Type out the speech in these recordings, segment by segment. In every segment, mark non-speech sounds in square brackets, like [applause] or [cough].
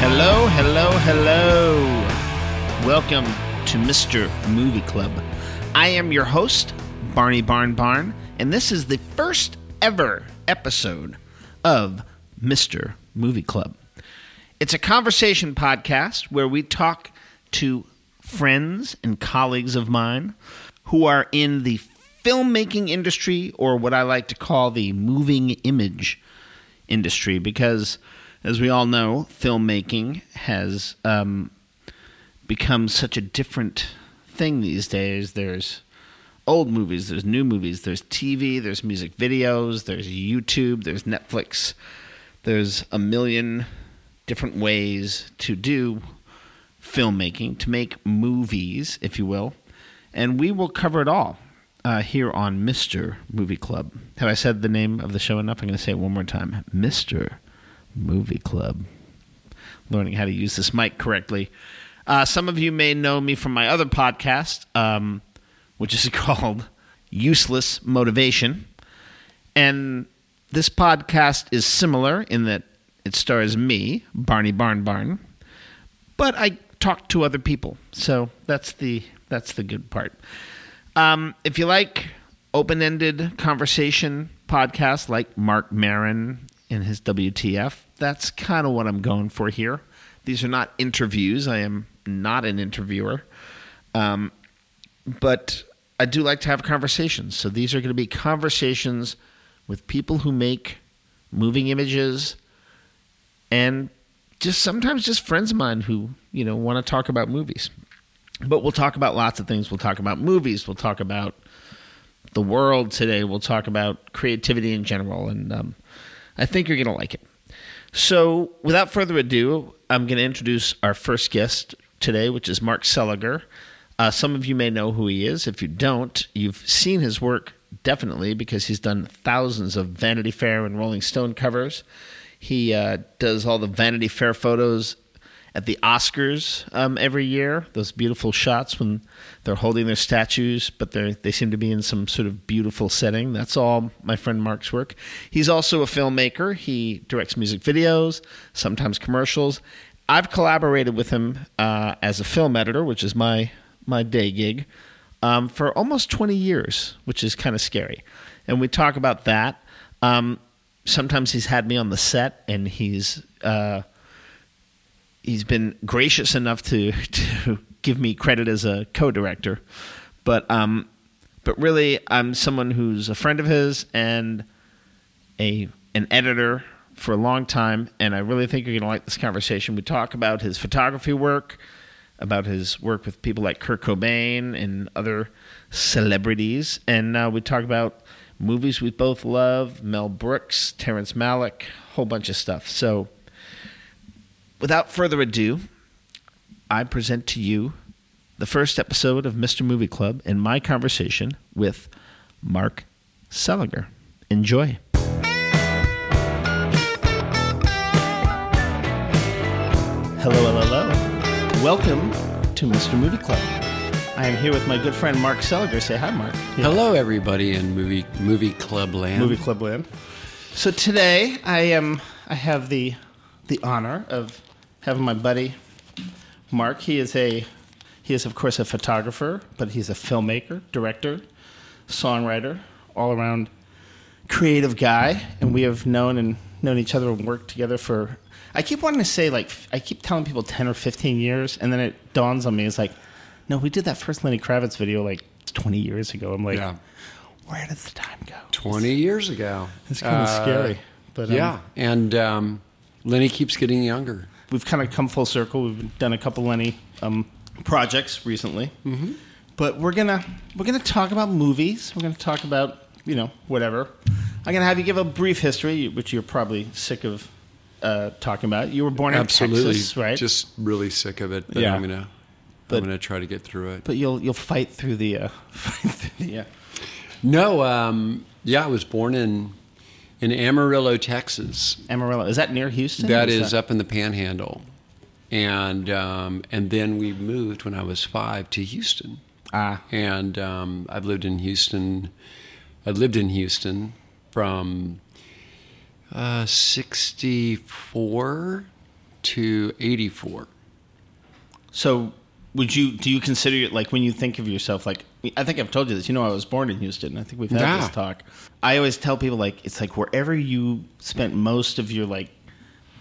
Hello, hello, hello. Welcome to Mr. Movie Club. I am your host, Barney Barn Barn, and this is the first ever episode of Mr. Movie Club. It's a conversation podcast where we talk to friends and colleagues of mine who are in the filmmaking industry or what I like to call the moving image industry because, as we all know, filmmaking has um, become such a different thing these days. There's old movies, there's new movies, there's TV, there's music videos, there's YouTube, there's Netflix, there's a million different ways to do filmmaking, to make movies, if you will. And we will cover it all uh, here on Mr. Movie Club. Have I said the name of the show enough? I'm going to say it one more time Mr. Movie Club. Learning how to use this mic correctly. Uh, some of you may know me from my other podcast, um, which is [laughs] called Useless Motivation. And this podcast is similar in that it stars me, Barney Barn but I talk to other people. So that's the that's the good part. Um, if you like open-ended conversation podcasts like Marc Maron in his WTF, that's kind of what I'm going for here. These are not interviews. I am not an interviewer, um, but I do like to have conversations. So these are going to be conversations with people who make moving images and just sometimes just friends of mine who you know want to talk about movies. But we'll talk about lots of things. We'll talk about movies. We'll talk about the world today. We'll talk about creativity in general and um, i think you're going to like it. So without further ado i'm going to introduce our first guest today which is mark seliger. Uh, some of you may know who he is. If you don't you've seen his work definitely because he's done thousands of vanity fair and rolling stone covers he uh, does all the Vanity Fair photos at the Oscars um, every year. Those beautiful shots when they're holding their statues, but they they seem to be in some sort of beautiful setting. That's all my friend Mark's work. He's also a filmmaker. He directs music videos, sometimes commercials. I've collaborated with him uh, as a film editor, which is my my day gig, um, for almost 20 years, which is kind of scary. And we talk about that. Um, sometimes he's had me on the set and he's uh, he's been gracious enough to [laughs] to give me credit as a co-director. But um but really I'm someone who's a friend of his and a an editor for a long time. And I really think you're going to like this conversation. We talk about his photography work about his work with people like Kurt Cobain and other celebrities. And uh, we talk about movies we both love Mel Brooks, Terrence Malick, whole bunch of stuff. So, without further ado, I present to you the first episode of Mr. Movie Club and my conversation with Mark Seliger. Enjoy. Hello, hello, hello. Welcome to Mr. Movie Club. I am here with my good friend Mark Seliger. Say hi, Mark. Hello, everybody in movie movie club land. Movie Club Land. So today I am I have the the honor of having my buddy Mark. He is a he is of course a photographer, but he's a filmmaker, director, songwriter, all around creative guy, and we have known and known each other and worked together for I keep wanting to say like I keep telling people 10 or 15 years and then it dawns on me it's like no, we did that first Lenny Kravitz video like 20 years ago. I'm like, Yeah. where does the time go? Twenty years ago. It's kind of Uh, scary. But um, yeah, and um, Lenny keeps getting younger. we've kind of come full circle. We've done a couple Lenny um, projects recently, mm-hmm. but we're gonna we're gonna talk about movies. We're gonna talk about you know whatever. I'm gonna have you give a brief history, which you're probably sick of uh, talking about. You were born in Absolutely, Texas, right? Just really sick of it, but Yeah. I'm gonna But- I'm gonna try to get through it. but you'll you'll fight through the uh, [laughs] fight through the. Uh, No, um, yeah, I was born in in Amarillo, Texas. Amarillo is that near Houston? That Or is up in the Panhandle. and um, and then we moved when I was five to Houston, Ah, and um, I've lived in Houston. I lived in Houston from uh, '64 to '84. so would you do you consider it like when you think of yourself like I think I've told you this. You know, I was born in Houston. I think we've had Yeah. this talk. I always tell people like it's like wherever you spent most of your like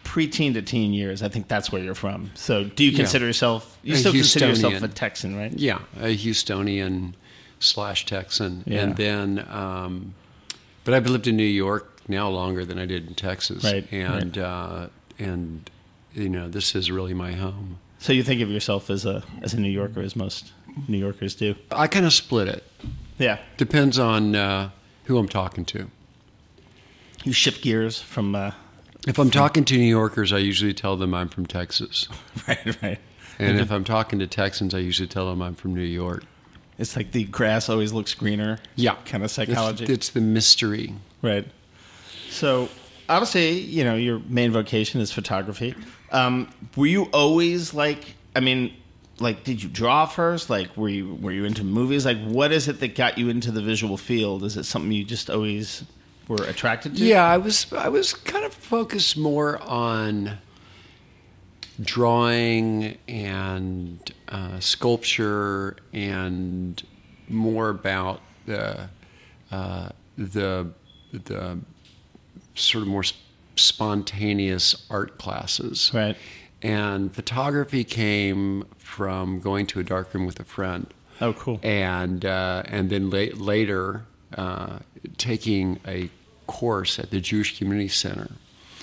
preteen to teen years. I think that's where you're from. So do you Yeah. consider yourself? You A still consider yourself a Texan, right? Yeah, a Houstonian slash Texan, Yeah. and then, um, but I've lived in New York now longer than I did in Texas, Right, And uh, and you know, this is really my home. So you think of yourself as a as a New Yorker, as most New Yorkers do. I kind of split it. Yeah, Depends on uh, who I'm talking to. you shift gears from uh, If I'm talking to New Yorkers, I usually tell them I'm from Texas, [laughs] right, right. and if I'm talking to Texans, I usually tell them I'm from New York. It's like the grass always looks greener. Yeah, kind of psychology. It's, it's the mystery. Right. So obviously, you know, your main vocation is photography. Um, were you always like? I mean, like, did you draw first? Like, were you were you into movies? Like, what is it that got you into the visual field? Is it something you just always were attracted to? Yeah, I was I was kind of focused more on drawing and uh, sculpture and more about the uh, the the sort of more sp- spontaneous art classes. Right. And photography came from going to a darkroom with a friend Oh, cool. and uh, and then la- later uh, taking a course at the Jewish Community Center.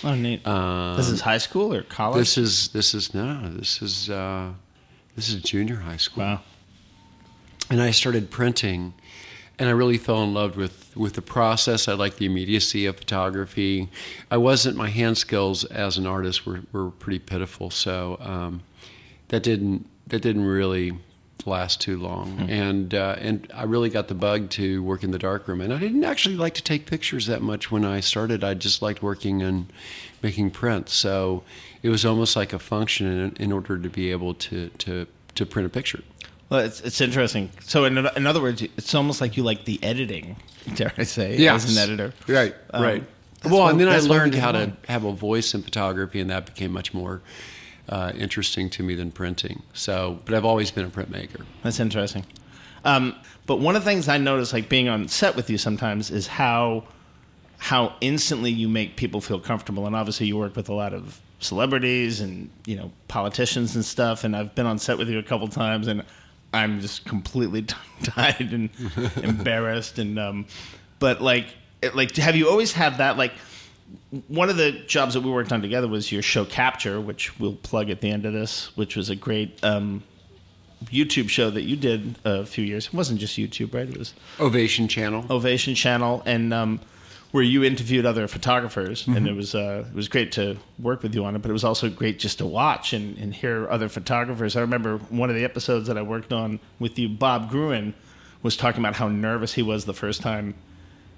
Oh, neat. Um, this is high school or college? This is this is no, this is uh, this is junior high school, wow. and I started printing, and I really fell in love with with the process. I liked the immediacy of photography. I wasn't my hand skills as an artist were, were pretty pitiful, so um, that didn't that didn't really last too long. And uh, and I really got the bug to work in the darkroom. And I didn't actually like to take pictures that much when I started. I just liked working and making prints. So it was almost like a function in, in order to be able to to to print a picture. Well, it's it's interesting. So, in, in other words, it's almost like you like the editing. [laughs] Dare I say, Yes. as an editor, Right, Um, right. Well, why- and then I that's why we learned how to have a voice in photography, and that became much more uh, interesting to me than printing. So, but I've always been a printmaker. That's interesting. Um, but one of the things I notice, like being on set with you sometimes, is how how instantly you make people feel comfortable. And obviously, you work with a lot of celebrities and you know politicians and stuff. And I've been on set with you a couple times, and I'm just completely [laughs] tongue-tied and embarrassed. And um, but like like have you always had that like? one of the jobs that we worked on together was your show capture which we'll plug at the end of this which was a great um, youtube show that you did a few years it wasn't just youtube right it was Ovation Channel. ovation channel and um, where you interviewed other photographers Mm-hmm. and it was uh, it was great to work with you on it but it was also great just to watch and, and hear other photographers i remember one of the episodes that i worked on with you bob gruen was talking about how nervous he was the first time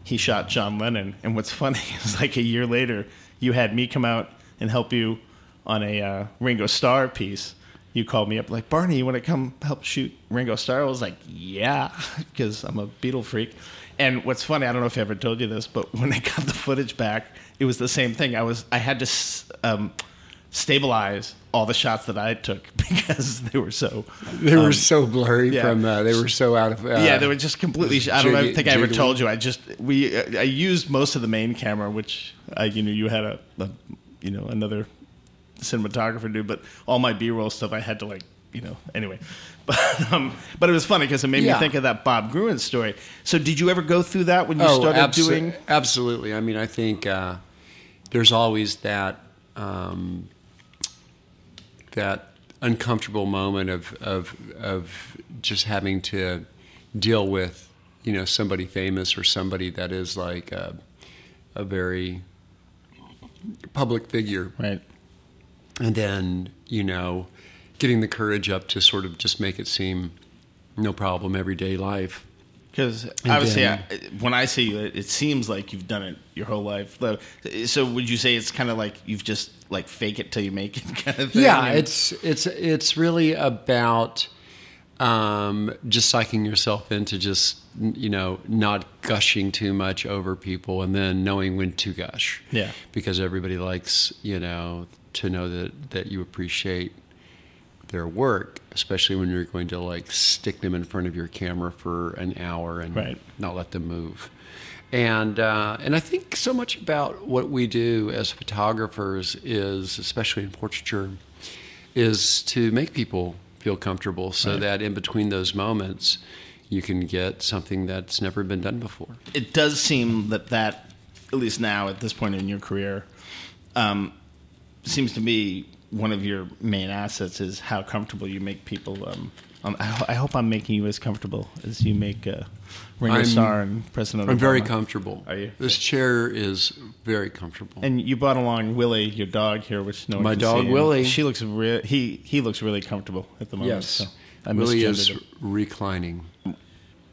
he shot John Lennon. And what's funny [laughs] is like a year later, you had me come out and help you on a uh, Ringo Starr piece. You called me up like Barney, you want to come help shoot Ringo Starr? I was like, yeah, [laughs] because I'm a Beatle freak. And what's funny, I don't know if I ever told you this, but [laughs] when I got the footage back, it was the same thing. I was I had to um, stabilize all the shots that I took [laughs] because they were so They were so blurry yeah. from. Uh, they were so out of. Uh, yeah, they were just completely. I don't know, I jiggy- think I ever jiggly. told you. I just we I used most of the main camera, which I, you know you had a, a you know another cinematographer do, but all my B roll stuff I had to like you know anyway. But [laughs] um, but it was funny because it made Yeah. me think of that Bob Gruen story. So did you ever go through that when you Oh, started abso- doing? Absolutely. I mean, I think uh, there's always that um, that uncomfortable moment of, of of just having to deal with you know somebody famous or somebody that is like a, a very public figure Right. and then you know getting the courage up to sort of just make it seem no problem everyday life Because obviously, then- I, when I see you, it, it seems like you've done it your whole life. So, would you say it's kind of like you've just like fake it till you make it [laughs] kind of thing. Yeah, And- it's it's it's really about um, just psyching yourself into just you know not gushing too much over people, and then knowing when to gush. Yeah. because everybody likes you know to know that that you appreciate their work, especially when you're going to like stick them in front of your camera for an hour and Right. not let them move. And uh, and I think so much about what we do as photographers is, especially in portraiture, is to make people feel comfortable, so Right. that in between those moments, you can get something that's never been done before. it does seem that that at least now at this point in your career um, seems to be one of your main assets is how comfortable you make people um, um, I, ho- I hope I'm making you as comfortable as you make uh, Ringo I'm- Starr and President I'm very comfortable. Are you? This chair is very comfortable. And you brought along Willie, your dog here, which no one My can dog, see. Willie. She looks re- he he looks really comfortable at the moment. yes, so I Willie is reclining.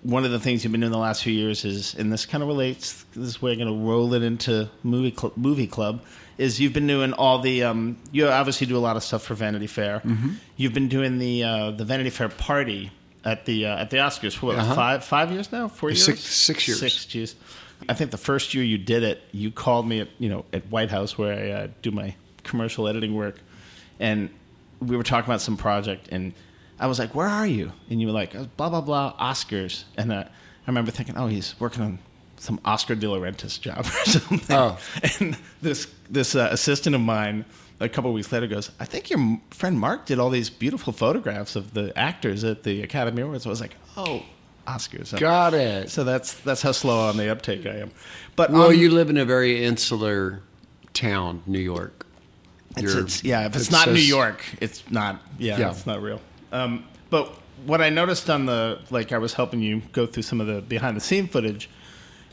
one of the things you've been doing the last few years is, and this kind of relates. This is where I'm going to roll it into movie cl- movie club. Is you've been doing all the um, you obviously do a lot of stuff for Vanity Fair. Mm-hmm. You've been doing the uh, the Vanity Fair party at the uh, at the Oscars for what, Uh-huh. five five years now, four years, Six- six years. six. years. I think the first year you did it, you called me at you know at White House where I uh, do my commercial editing work, and we were talking about some project, and I was like, "Where are you?" And you were like, "Blah blah blah Oscars," and uh, I remember thinking, "Oh, he's working on some Oscar de la Renta job [laughs] or something." Oh. and this this uh, assistant of mine. A couple of weeks later, goes. I think your friend Mark did all these beautiful photographs of the actors at the Academy Awards. I was like, "Oh, Oscars." Got it. So that's that's how slow on the uptake I am. But Well, um, you live in a very insular town, New York. It's, it's, yeah, if it's, it's not so New York, it's not. Yeah, Yeah. it's not real. Um, but what I noticed on the like, I was helping you go through some of the behind the scene footage,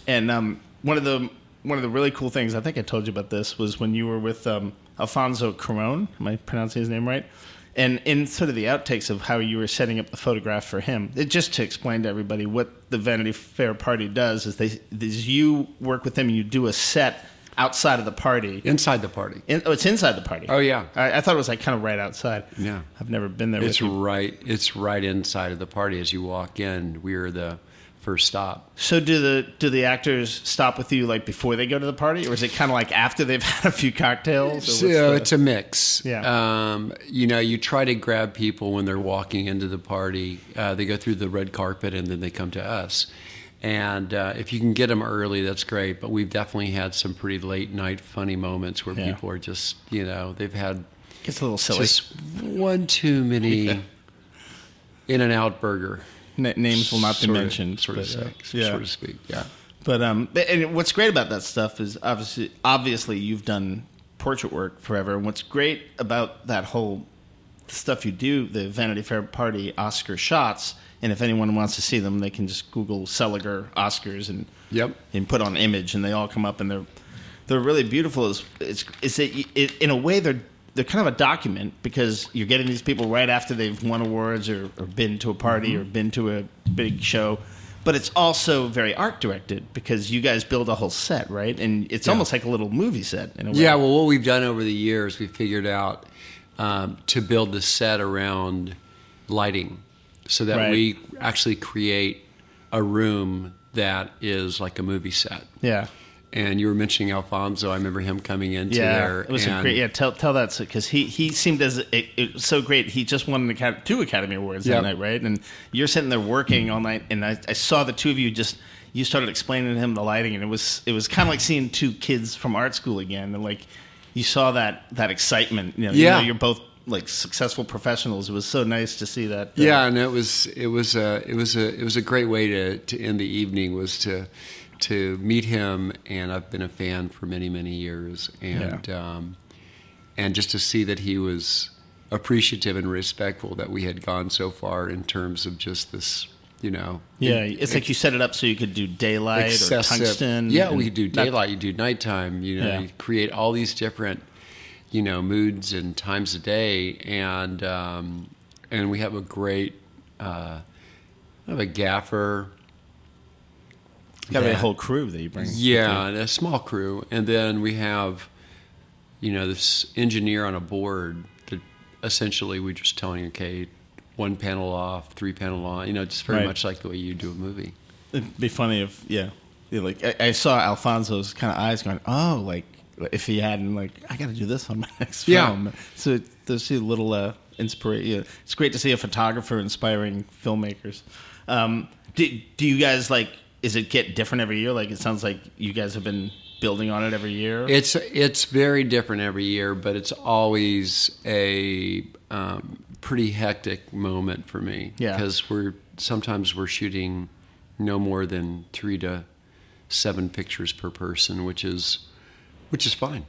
and um, one of the one of the really cool things I think I told you about this was when you were with um, Alfonso Cuarón. Am I pronouncing his name right? And in sort of the outtakes of how you were setting up the photograph for him, it, just to explain to everybody what the Vanity Fair party does is they is you work with them and you do a set outside of the party. Inside the party. In, oh, it's inside the party. Oh, yeah. I, I thought it was like kind of right outside. Yeah. I've never been there. It's with you. right. It's right inside of the party as you walk in. We're the first stop. So do the do the actors stop with you like before they go to the party, or is it kind of like after they've [laughs] had a few cocktails? or So the- it's a mix. Yeah. Um, you know, you try to grab people when they're walking into the party. Uh, they go through the red carpet and then they come to us. And uh, if you can get them early, that's great. But we've definitely had some pretty late night funny moments where Yeah. people are just, you know, they've had it's a little silly. just one too many [laughs] in and out burger. N- names will not be sort of- mentioned. sort of, but, uh, say, yeah. so to speak. Yeah. But um, and what's great about that stuff is obviously, obviously, you've done portrait work forever. And what's great about that whole stuff you do, the Vanity Fair party Oscar shots, and if anyone wants to see them, they can just Google Seliger Oscars and Yep. and put on image, and they all come up, and they're they're really beautiful. Is it's is that you- it, in a way they're they're kind of a document because you're getting these people right after they've won awards or, or been to a party or been to a big show. But it's also very art directed because you guys build a whole set, right? And it's Yeah. almost like a little movie set in a way. Yeah, well, what we've done over the years, we figured out um, to build the set around lighting so that Right. we actually create a room that is like a movie set. yeah, And you were mentioning Alfonso. I remember him coming into yeah. there. It was great. Yeah, tell tell that because he he seemed as it, it was so great. He just won an Acad- two Academy Awards Yep. that night, right? And you're sitting there working all night, and I, I saw the two of you just. You started explaining to him the lighting, and it was it was kind of like seeing two kids from art school again, and like you saw that that excitement. You know, Yeah. you know, you're both like successful professionals. It was so nice to see that. uh, Yeah, and it was it was a it was a it was a great way to to end the evening was to to meet him, and I've been a fan for many many years, and um, and just to see that he was appreciative and respectful that we had gone so far in terms of just this, you know. yeah. It's like you set it up so you could do daylight or tungsten. Yeah, we could do daylight, you do nighttime, you know, Yeah. you create all these different, you know, moods and times a day, and um, and we have a great, uh, we have a gaffer. Got to be a whole crew that you bring. Yeah, and a small crew, and then we have you know, this engineer on a board that essentially we're just telling you, okay, one panel off, three panel on, you know, just very Right. much like the way you do a movie. It'd be funny if yeah, Yeah, like I, I saw Alfonso's kind of eyes going, oh, like if he hadn't like I got to do this on my [laughs] next Yeah. film. So there's a little uh, inspiration. Yeah. It's great to see a photographer inspiring filmmakers. Um, do, do you guys like? Is it get different every year? Like it sounds like you guys have been building on it every year. It's it's very different every year, but it's always a um, pretty hectic moment for me. Yeah. because we're sometimes we're shooting no more than three to seven pictures per person, which is which is fine.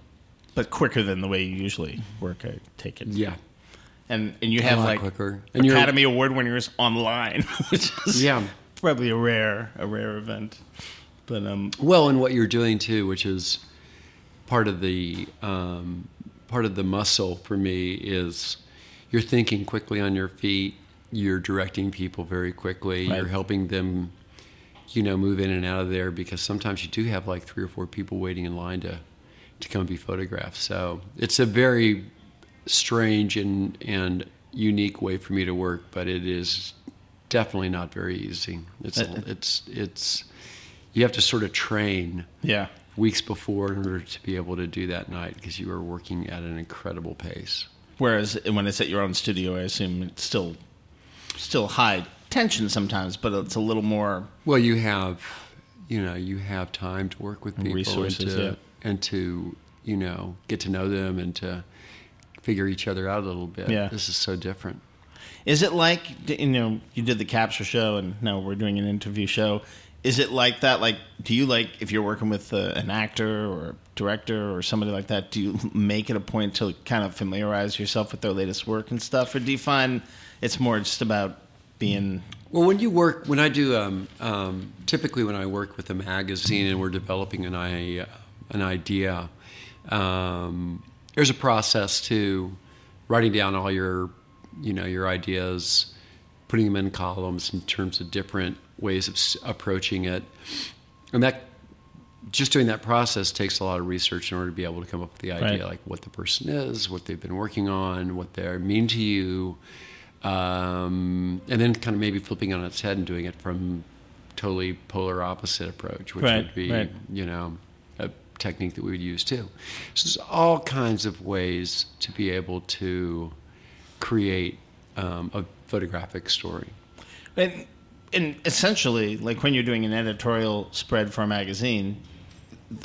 but quicker than the way you usually work. I take it. Yeah, and and you have like quicker. And Academy Award winners online, [laughs] which is Yeah. Probably a rare a rare event. But um, Well, and what you're doing too, which is part of the um, part of the muscle for me, is you're thinking quickly on your feet. You're directing people very quickly. Right. You're helping them, you know, move in and out of there because sometimes you do have like three or four people waiting in line to to come be photographed. So it's a very strange and and unique way for me to work, but it is definitely not very easy. It's it's it's you have to sort of train yeah, weeks before in order to be able to do that night because you are working at an incredible pace. Whereas when it's at your own studio, I assume it's still still high tension sometimes, but it's a little more. Well, you have you know you have time to work with people resources, and to, yeah. and to you know get to know them and to figure each other out a little bit. Yeah. This is so different. Is it like you know you did the capture show and now we're doing an interview show? Is it like that? Like, do you like if you're working with uh, an actor or a director or somebody like that? Do you make it a point to kind of familiarize yourself with their latest work and stuff, or do you find it's more just about being Well, when you work, when I do, um, um, typically when I work with a magazine and we're developing an, I, uh, an idea, um, there's a process to writing down all your, you know, your ideas, putting them in columns in terms of different ways of approaching it, and that just doing that process takes a lot of research in order to be able to come up with the idea, Right. like what the person is, what they've been working on, what they're mean to you, um, and then kind of maybe flipping it on its head and doing it from totally polar opposite approach, which Right, would be, right. you know, a technique that we would use too. So there's all kinds of ways to be able to create um, a photographic story. And, and essentially, like when you're doing an editorial spread for a magazine,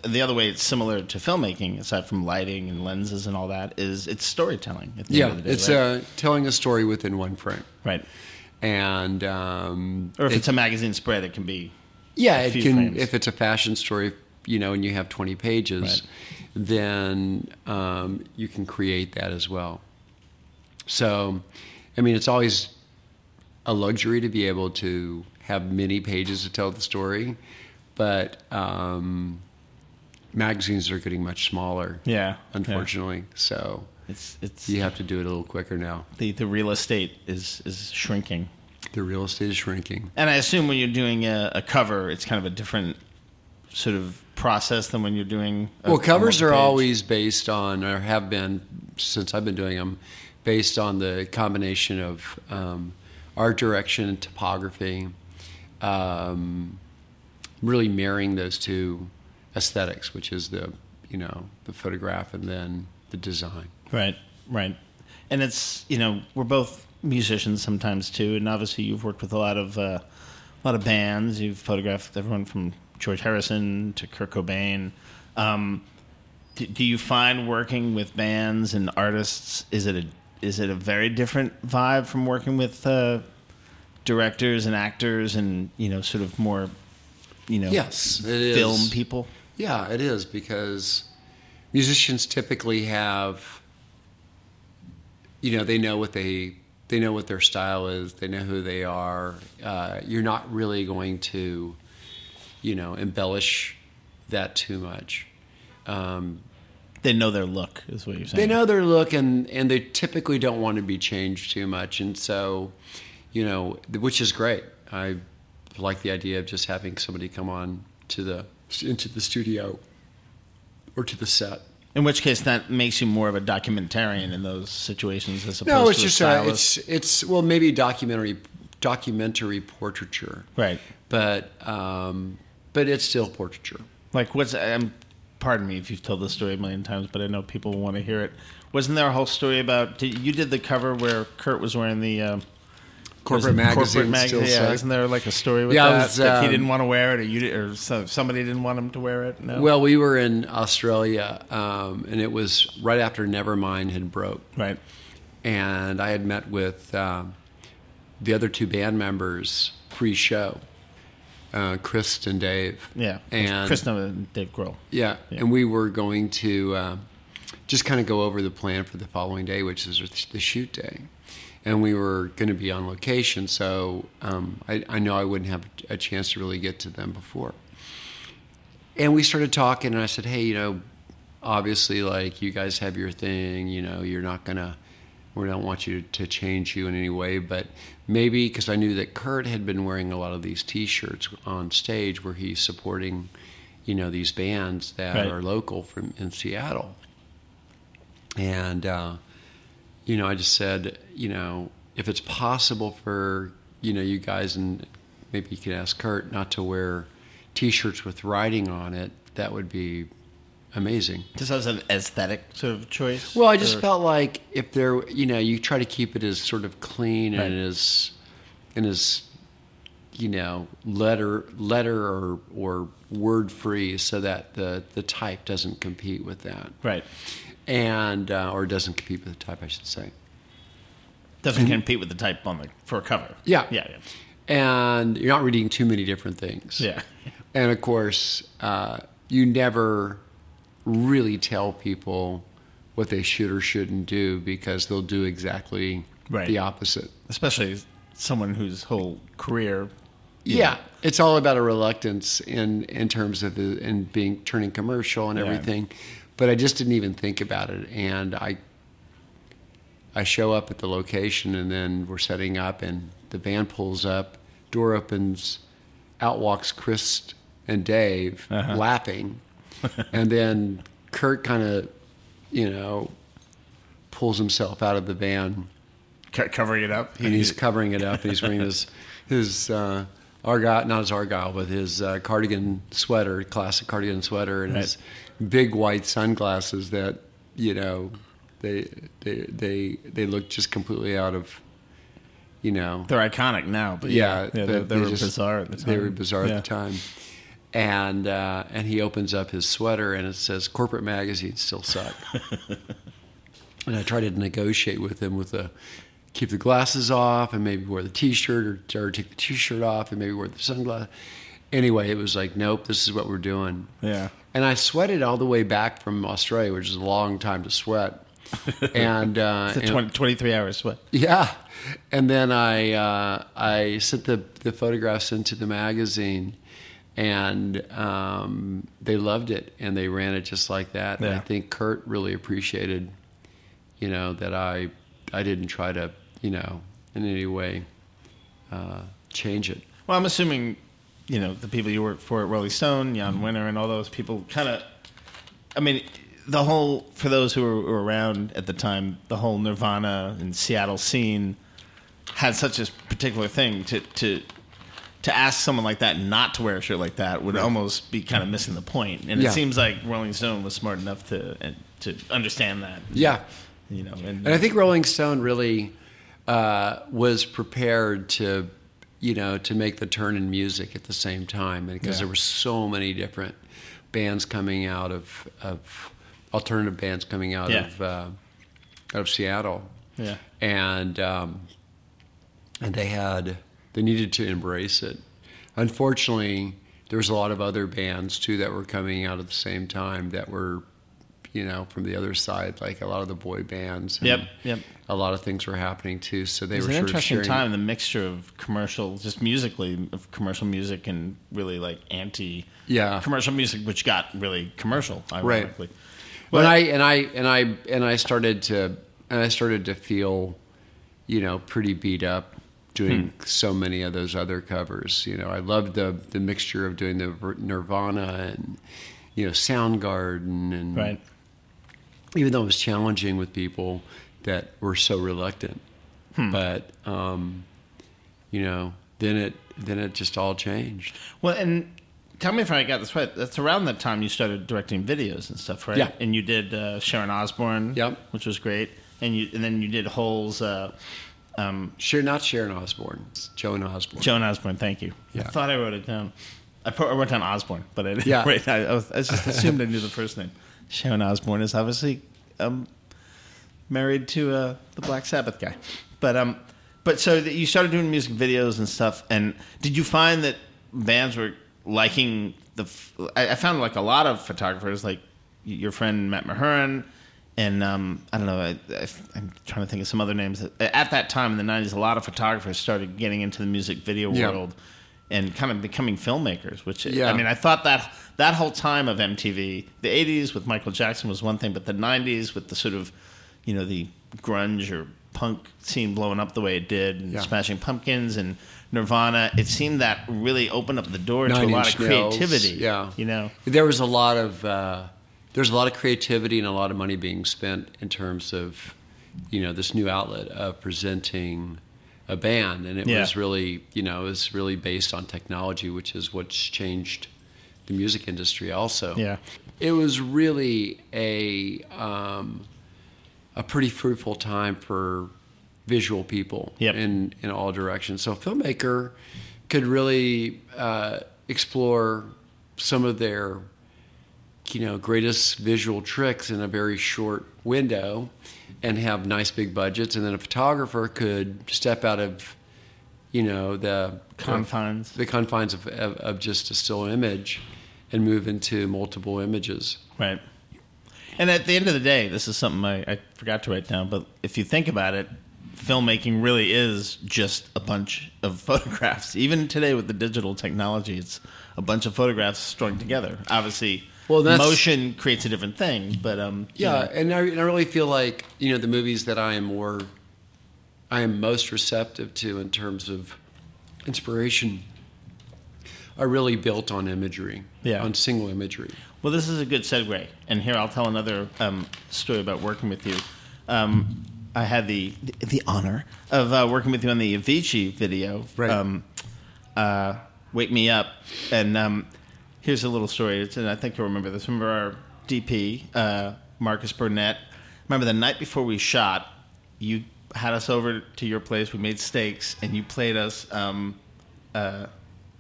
the other way it's similar to filmmaking, aside from lighting and lenses and all that, is it's storytelling. At the Yeah, end of the day, it's right? uh, telling a story within one frame. right. And um, Or if it- it's a magazine spread, it can be Yeah, it can. frames. If it's a fashion story, you know, and you have twenty pages, Right. then um, you can create that as well. So, I mean, it's always a luxury to be able to have many pages to tell the story, but um, magazines are getting much smaller. yeah. yeah. unfortunately. So It's it's you have to do it a little quicker now. the the real estate is is shrinking. The real estate is shrinking. And I assume when you're doing a, a cover, it's kind of a different sort of process than when you're doing. A, Well, covers are always based on, or have been since I've been doing them, based on the combination of um, art direction and typography, um, really marrying those two aesthetics, which is the you know the photograph and then the design. Right, right. And it's you know we're both musicians sometimes too, and obviously you've worked with a lot of uh, a lot of bands. You've photographed everyone from George Harrison to Kurt Cobain. Um, do, do you find working with bands and artists is it a is it a very different vibe from working with uh, directors and actors and you know sort of more you know Yes, it is. film people? Yeah, it is because musicians typically have, you know, they know what they they know what their style is. They know who they are. Uh, you're not really going to, you know, embellish that too much. Um, They know their look, is what you're saying. they know their look, and and they typically don't want to be changed too much, and so, you know, which is great. I like the idea of just having somebody come on to the into the studio or to the set In which case, that makes you more of a documentarian in those situations as opposed No, it's to just a a, it's it's well maybe documentary documentary portraiture, right. but um, but it's still portraiture. Like, what's um, pardon me if you've told this story a million times, but I know people want to hear it. Wasn't there a whole story about did, you did the cover where Kurt was wearing the um, Corporate was it magazine mag- yeah, suck. isn't there like a story with Yeah, that? was, that he um, didn't want to wear it, or you, did, or somebody didn't want him to wear it. No. Well, we were in Australia, um, and it was right after Nevermind had broke, right. and I had met with um, the other two band members pre-show, uh, Chris and Dave. Yeah. and Chris and Dave Grohl. Yeah, Yeah. and we were going to uh, just kind of go over the plan for the following day, which is the shoot day. And we were going to be on location, so um, I, I know I wouldn't have a chance to really get to them before. And we started talking, and I said, "Hey, you know, obviously, like you guys have your thing. You know, you're not gonna. We don't want you to change you in any way, but maybe because I knew that Kurt had been wearing a lot of these T-shirts on stage, where he's supporting, you know, these bands that Right. are local from in Seattle. And uh, you know, I just said, you know, if it's possible for you know you guys and maybe you could ask Kurt not to wear T-shirts with writing on it, that would be amazing. Just as an aesthetic sort of choice. Well, I just Or- felt like if there, you know, you try to keep it as sort of clean Right. and as and as you know letter letter or or word free, so that the the type doesn't compete with that, right. and uh, or doesn't compete with the type, I should say. Doesn't compete with the type on the for a cover. Yeah. Yeah. And you're not reading too many different things. Yeah. And of course, uh, you never really tell people what they should or shouldn't do because they'll do exactly Right. the opposite. Especially someone whose whole career. Yeah. It's all about a reluctance in, in terms of the, in being turning commercial and Yeah. everything. But I just didn't even think about it. And I, I show up at the location and then we're setting up and the van pulls up, door opens, out walks Chris and Dave Uh-huh. laughing. [laughs] and then Kurt kind of, you know, pulls himself out of the van Co- covering it up. and he's covering it up and he's wearing his [laughs] his uh, argyle not his argyle but his uh, cardigan sweater classic cardigan sweater and his big white sunglasses that you know they they they they look just completely out of you know They're iconic now, but yeah, yeah, they, but they were just- bizarre at the time. They were bizarre Yeah. at the time. And uh, and he opens up his sweater and it says corporate magazines still suck. [laughs] and I tried to negotiate with him with the keep the glasses off and maybe wear the t-shirt or, or take the t-shirt off and maybe wear the sunglasses. Anyway, it was like nope, this is what we're doing. Yeah. And I sweated all the way back from Australia, which is a long time to sweat. [laughs] and uh, It's a and- 20, 23 hour sweat. yeah, and then I uh, I sent the the photographs into the magazine, and um, they loved it, and they ran it just like that. And I think Kurt really appreciated, you know, that I I didn't try to you know in any way uh, change it. Well, I'm assuming, you know, the people you work for at Rolling Stone, Jann Wenner, and all those people kind of. I mean, the whole, for those who were, were around at the time, the whole Nirvana and Seattle scene had such a particular thing to. to to ask someone like that not to wear a shirt like that would almost be kind of missing the point. And Yeah. it seems like Rolling Stone was smart enough to and, to understand that. Yeah, You know, and, And I think Rolling Stone really uh, was prepared to, you know, to make the turn in music at the same time, because Yeah. there were so many different bands coming out of, of alternative bands coming out Yeah. of uh, out of Seattle, yeah, and um, and they had they needed to embrace it. Unfortunately, there was a lot of other bands too that were coming out at the same time that were, you know, from the other side, like a lot of the boy bands. and Yep, yep. A lot of things were happening too, so they It was were an sort interesting time, the mixture of commercial, just musically, of commercial music and really like anti Yeah. commercial music, which got really commercial, ironically. Right. When I and I and I and I started to and I started to feel, you know, pretty beat up doing Hmm. so many of those other covers. You know, I loved the the mixture of doing the Nirvana and you know Soundgarden and Right. even though it was challenging with people that were so reluctant. Hmm. But um, you know, then it then it just all changed. Well, and tell me if I got this right. That's around that time you started directing videos and stuff, right? Yeah. And you did uh, Sharon Osbourne, Yep. which was great. And you and then you did Holes. Uh, um, Sure, not Sharon Osbourne, it's Joan Osborne. Joan Osborne, thank you. I Yeah. thought I wrote it down. I, put, I wrote down Osborne, but I didn't. Yeah. Wait, I, I, was, I just assumed I knew the first name. Sharon Osborne is obviously um, married to uh, the Black Sabbath guy, but um, but so that you started doing music videos and stuff. And did you find that bands were liking the? f- I, I found like a lot of photographers, like your friend Matt Mahurin. And um, I don't know. I, I, I'm trying to think of some other names. At that time in the '90s, a lot of photographers started getting into the music video Yeah. world and kind of becoming filmmakers. Which Yeah. I mean, I thought that that whole time of MTV, the '80s with Michael Jackson was one thing, but the '90s with the sort of, you know, the grunge or punk scene blowing up the way it did, and Yeah. Smashing Pumpkins and Nirvana, it seemed that really opened up the door to a lot of Nails, creativity. yeah. you know. There was a lot of uh, there's a lot of creativity and a lot of money being spent in terms of you know this new outlet of presenting a band, and it Yeah. was really you know it was really based on technology, which is what's changed the music industry also. Yeah. it was really a um, a pretty fruitful time for visual people Yep. in in all directions. So a filmmaker could really uh, explore some of their you know greatest visual tricks in a very short window and have nice big budgets and then a photographer could step out of you know the Confines. the confines of, of, of just a still image and move into multiple images Right. And at the end of the day, this is something I, I forgot to write down, but if you think about it, filmmaking really is just a bunch of [laughs] photographs. Even today with the digital technology, it's a bunch of photographs strung together. Obviously, Well, that's- motion creates a different thing, but um, Yeah, know, and I, and I really feel like you know the movies that I am more, I am most receptive to in terms of inspiration, are really built on imagery, Yeah. on single imagery. Well, this is a good segue, and here I'll tell another um, story about working with you. Um, I had the the honor of uh, working with you on the Avicii video, Right. um, uh, "Wake Me Up," and um, here's a little story. It's, and I think you'll remember this. Remember our DP, uh, Marcus Burnett. Remember the night before we shot, you had us over to your place. We made steaks, and you played us. Um, uh,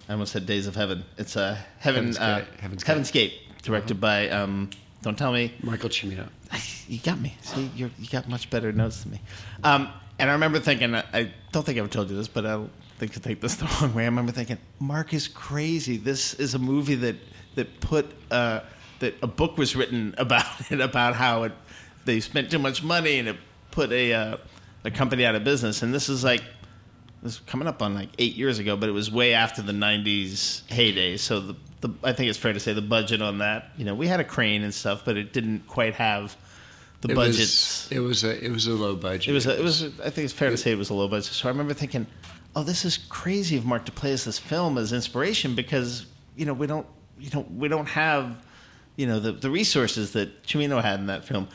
I almost said Days of Heaven. It's a uh, Heaven, Heaven's uh, Gate. Heaven's Gate. Heaven's Gate, directed by. Um, don't tell me. Michael Cimino. [laughs] You got me. See, you're, you got much better notes than me. Um, and I remember thinking, I, I don't think I ever told you this, but I think you take this the [laughs] wrong way. I remember thinking, Mark is crazy. This is a movie that that put uh, that a book was written [laughs] about it about how it they spent too much money and it put a uh, a company out of business. And this is like this is coming up on like eight years ago, but it was way after the '90s heyday. So the, the I think it's fair to say the budget on that, you know, we had a crane and stuff, but it didn't quite have the It budgets. it was a it was a low budget. it was a, it was. I think it's fair to say it was a low budget. So I remember thinking, oh, this is crazy of Mark to play as this film as inspiration because you know we don't you know we don't have you know the the resources that Cimino had in that film.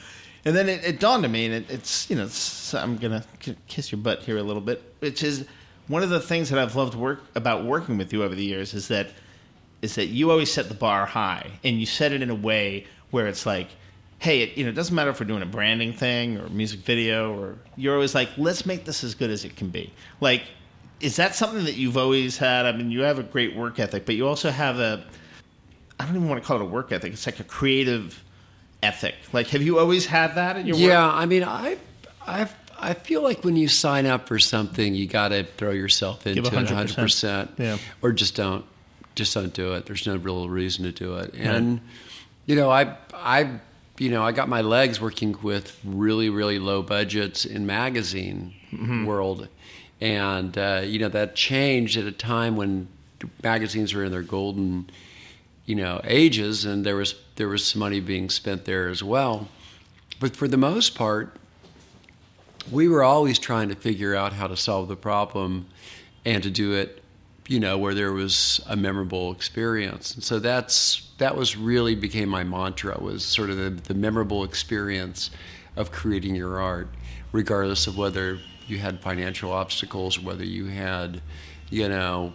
And then it, it dawned on me, and it, it's you know it's, I'm gonna kiss your butt here a little bit, which is one of the things that I've loved work about working with you over the years is that is that you always set the bar high, and you set it in a way where it's like, hey, it, you know, it doesn't matter if we're doing a branding thing or a music video, or you're always like, let's make this as good as it can be. Like, is that something that you've always had? I mean, you have a great work ethic, but you also have a I don't even want to call it a work ethic. It's like a creative ethic. Like, have you always had that in your yeah, work? I mean, I I I feel like when you sign up for something, you got to throw yourself into Give it 100%. 100 percent, Yeah. or just don't just don't do it. There's no real reason to do it, and you know, I I you know, I got my legs working with really really low budgets in magazine Mm-hmm. world, and uh, you know that changed at a time when magazines were in their golden you know ages and there was there was some money being spent there as well but for the most part we were always trying to figure out how to solve the problem and to do it you know, where there was a memorable experience. And so that's that was really became my mantra was sort of the, the memorable experience of creating your art, regardless of whether you had financial obstacles, whether you had, you know,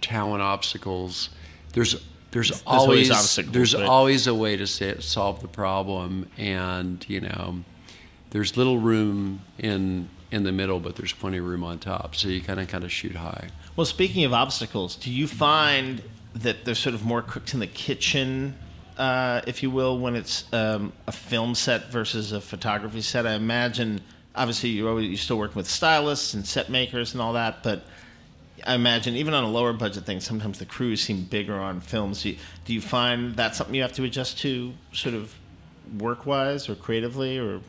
talent obstacles. There's there's, always always, obstacles, there's right? always a way to sa- solve the problem, and you know, there's little room in in the middle, but there's plenty of room on top. So you kind of kind of shoot high. Well, speaking of obstacles, do you find that there's sort of more cooks in the kitchen, uh, if you will, when it's um, a film set versus a photography set? I imagine, obviously, you're, always, you're still working with stylists and set makers and all that, but I imagine even on a lower budget thing, sometimes the crews seem bigger on films. Do you, do you find that's something you have to adjust to, sort of work wise or creatively, or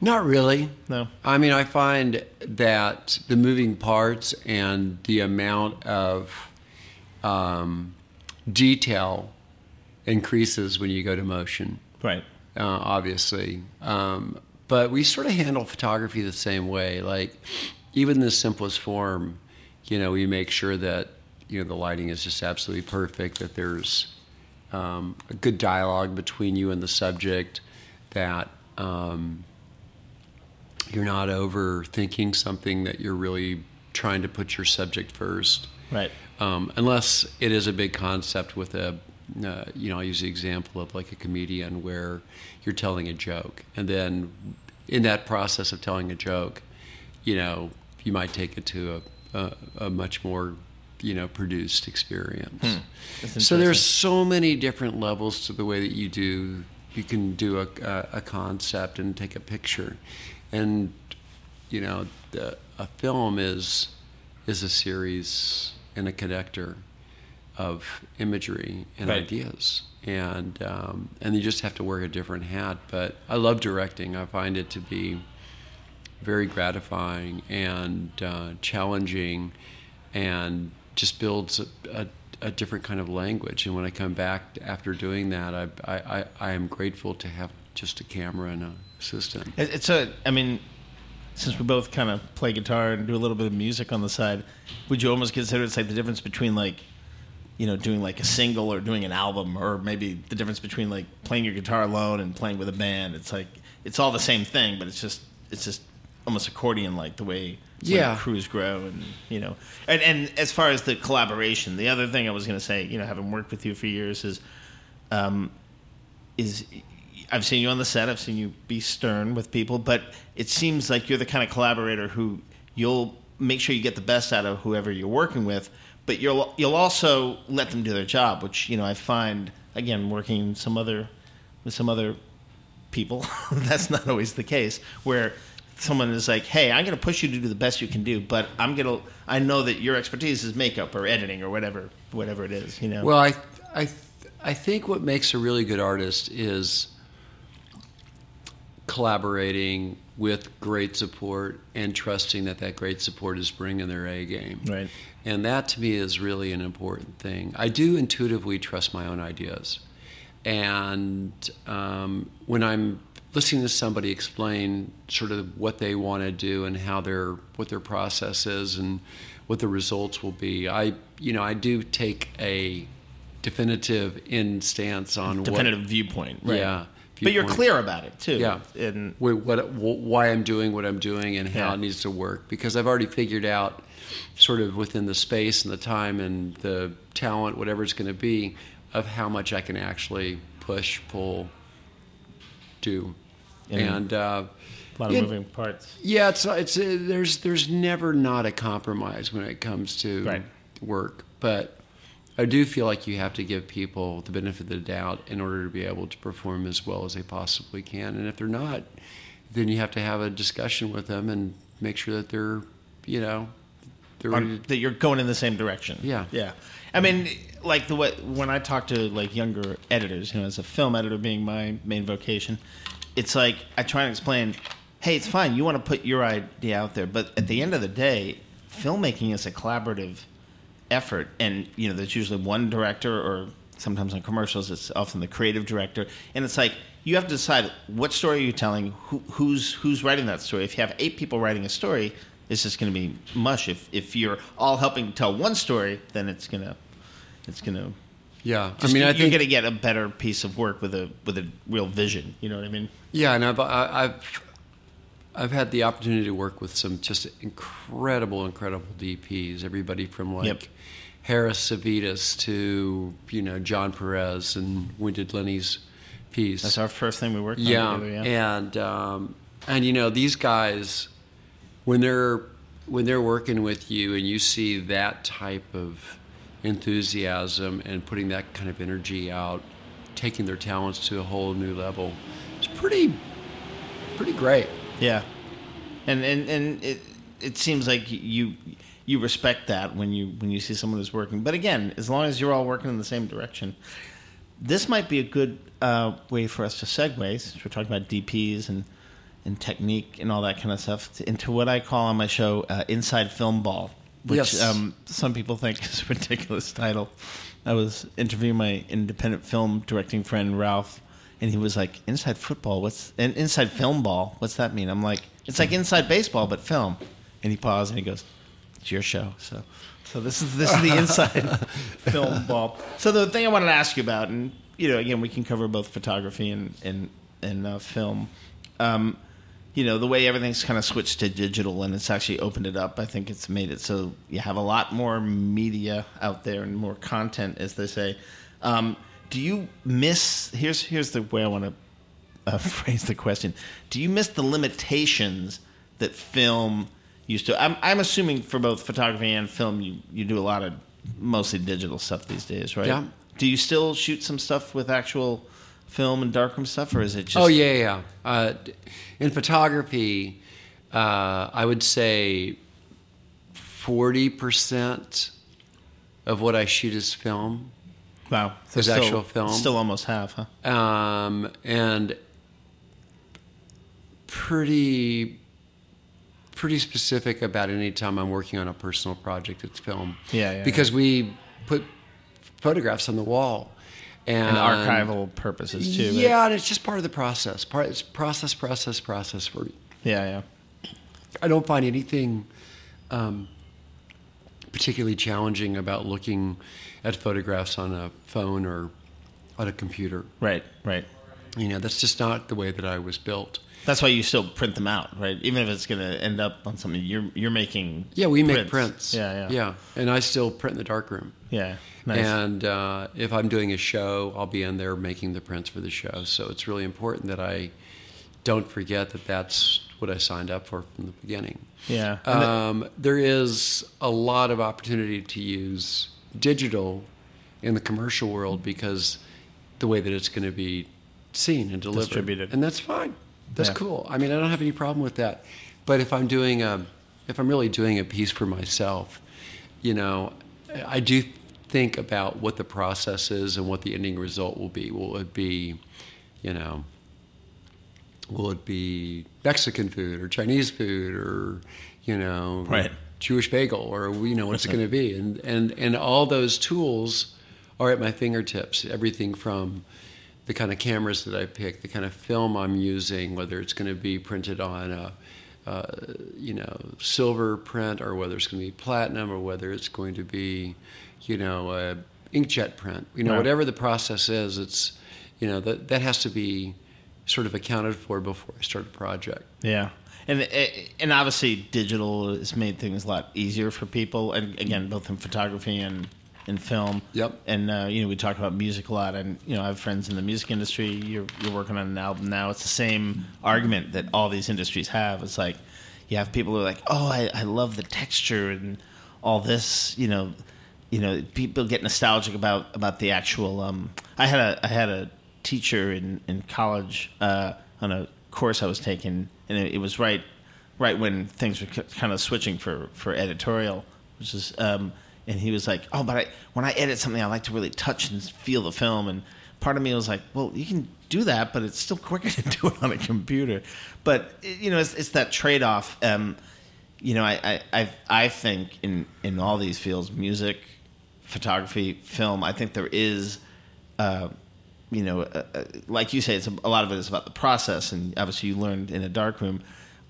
Not really. no? I mean, I find that the moving parts and the amount of um, detail increases when you go to motion, Right. uh, obviously. Um, but we sort of handle photography the same way. Like, even the simplest form, you know, we make sure that, you know, the lighting is just absolutely perfect, that there's um, a good dialogue between you and the subject, that. Um, you're not overthinking something that you're really trying to put your subject first Right. um, unless it is a big concept with a uh, you know i use the example of like a comedian where you're telling a joke and then in that process of telling a joke you know you might take it to a, a, a much more you know produced experience. Hmm. So there's so many different levels to the way that you do you can do a, a, a concept and take a picture. And you know the, a film is is a series and a connector of imagery and Right. ideas and um, and you just have to wear a different hat but I love directing I find it to be very gratifying and uh, challenging and just builds a, a, a different kind of language. And when I come back after doing that, I, I, I, I am grateful to have just a camera and an assistant. It's a. I mean, since we both kind of play guitar and do a little bit of music on the side, would you almost consider it's like the difference between like, you know, doing like a single or doing an album, or maybe the difference between like playing your guitar alone and playing with a band? It's like it's all the same thing, but it's just it's just almost accordion like the way Yeah. crews grow and you know and and as far as the collaboration the other thing i was going to say you know having worked with you for years is um is I've seen you on the set. I've seen you be stern with people, but it seems like you're the kind of collaborator who you'll make sure you get the best out of whoever you're working with, but you'll you'll also let them do their job, which you know I find again working some other with some other people [laughs] that's not always the case where someone is like hey i'm going to push you to do the best you can do but i'm going to i know that your expertise is makeup or editing or whatever whatever it is you know? Well, I, I, I think what makes a really good artist is collaborating with great support and trusting that that great support is bringing their A game. Right. And that to me is really an important thing. I do intuitively trust my own ideas. And um, when I'm listening to somebody explain sort of what they want to do and how their what their process is and what the results will be, I you know I do take a definitive in stance on definitive what, viewpoint right Yeah, but you're viewpoint. clear about it too Yeah. and wh- what, why I'm doing what I'm doing and how Yeah. it needs to work because I've already figured out sort of within the space and the time and the talent, whatever it's going to be, of how much I can actually push, pull, do, And- and uh, a lot of Yeah. moving parts yeah, it's it's uh, there's there's never not a compromise when it comes to Right. work, but I do feel like you have to give people the benefit of the doubt in order to be able to perform as well as they possibly can. And if they're not, then you have to have a discussion with them and make sure that they're, you know, they're um, to, that you're going in the same direction. Yeah. yeah. I mean, like the way when I talk to like younger editors, you know, as a film editor being my main vocation, it's like I try and explain, hey, it's fine. You want to put your idea out there, but at the end of the day, filmmaking is a collaborative effort, and you know, there's usually one director, or sometimes on commercials, it's often the creative director, and it's like you have to decide what story are you telling, who, who's who's writing that story. If you have eight people writing a story, it's just going to be mush. If if you're all helping tell one story, then it's gonna it's gonna. Yeah, Just, I mean, I think, you're going to get a better piece of work with a with a real vision. You know what I mean? Yeah, and I've I- I've I've had the opportunity to work with some just incredible, incredible DPs. Everybody from like Yep. Harris Savides to you know John Perez, and did Lenny's piece. That's our first thing we worked on yeah, together. Yeah. and um, and you know these guys when they're when they're working with you and you see that type of enthusiasm and putting that kind of energy out, taking their talents to a whole new level, it's pretty pretty great. Yeah, and and and it it seems like you you respect that when you when you see someone who's working. But again, as long as you're all working in the same direction, this might be a good uh, way for us to segue. Since we're talking about DPs and and technique and all that kind of stuff to- into what I call on my show uh, inside film ball, which Yes. um, some people think is a ridiculous title. I was interviewing my independent film directing friend Ralph, and he was like, "Inside football? What's and inside film ball? What's that mean?" I'm like, "It's like inside baseball, but film." And he paused and he goes, "It's your show, so." So this is this is the inside [laughs] film ball. So the thing I wanted to ask you about, and you know, again, we can cover both photography and and and uh, film. Um, you know, the way everything's kind of switched to digital and it's actually opened it up. I think it's made it so you have a lot more media out there and more content, as they say. Um, do you miss? Here's here's the way I want to uh, [laughs] phrase the question. Do you miss the limitations that film used to? I'm, I'm assuming for both photography and film, you, you do a lot of mostly digital stuff these days, right? Yeah. Do you still shoot some stuff with actual film and darkroom stuff, or is it just? oh yeah, yeah. Uh, in photography, uh, I would say forty percent of what I shoot is film. Wow, so There's still, actual film. Still almost half, huh? um, and pretty pretty specific about any time I'm working on a personal project. It's film. Yeah, yeah, Because we put photographs on the wall. And And, archival purposes too. right? Yeah, and it's just part of the process. Part it's process, process, process for me. yeah, yeah. I don't find anything um, particularly challenging about looking at photographs on a phone or on a computer. Right, right. You know, that's just not the way that I was built. That's why you still print them out, right? Even if it's going to end up on something, you're you're making. Yeah, we make prints. Yeah, yeah, Yeah, and I still print in the darkroom. yeah. Nice. And uh, if I'm doing a show, I'll be in there making the prints for the show. So it's really important that I don't forget that that's what I signed up for from the beginning. yeah. Um, there is a lot of opportunity to use digital in the commercial world because the way that it's going to be seen and delivered, Distributed. and that's fine. That's Yeah. cool. I mean, I don't have any problem with that. But if I'm doing a, if I'm really doing a piece for myself, you know, I do think about what the process is and what the ending result will be. Will it be, you know, will it be Mexican food or Chinese food or, you know, Right. Jewish bagel or you know what's it going to be? And and and all those tools are at my fingertips. Everything from the kind of cameras that I pick, the kind of film I'm using, whether it's going to be printed on a, uh, you know, silver print or whether it's going to be platinum or whether it's going to be, you know, a inkjet print. You know, Right. whatever the process is, it's, you know, that that has to be sort of accounted for before I start a project. Yeah, and and obviously digital has made things a lot easier for people, and again, both in photography and in film. Yep. And uh, you know, we talk about music a lot, and you know, I have friends in the music industry. You're you're working on an album now. It's the same argument that all these industries have. It's like you have people who are like, "Oh, I, I love the texture and all this," you know. You know, people get nostalgic about about the actual. Um, I had a I had a teacher in in college uh, on a course I was taking, and it, it was right right when things were kind of switching for for editorial, which is. Um, and he was like, "Oh, but I, when I edit something, I like to really touch and feel the film." And part of me was like, "Well, you can do that, but it's still [laughs] quicker to do it on a computer." But you know, it's, it's that trade off. Um, you know, I, I I I think in in all these fields, music, photography, film, I think there is. Uh, you know, uh, uh, like you say, it's a, a lot of it is about the process, and obviously you learned in a dark room.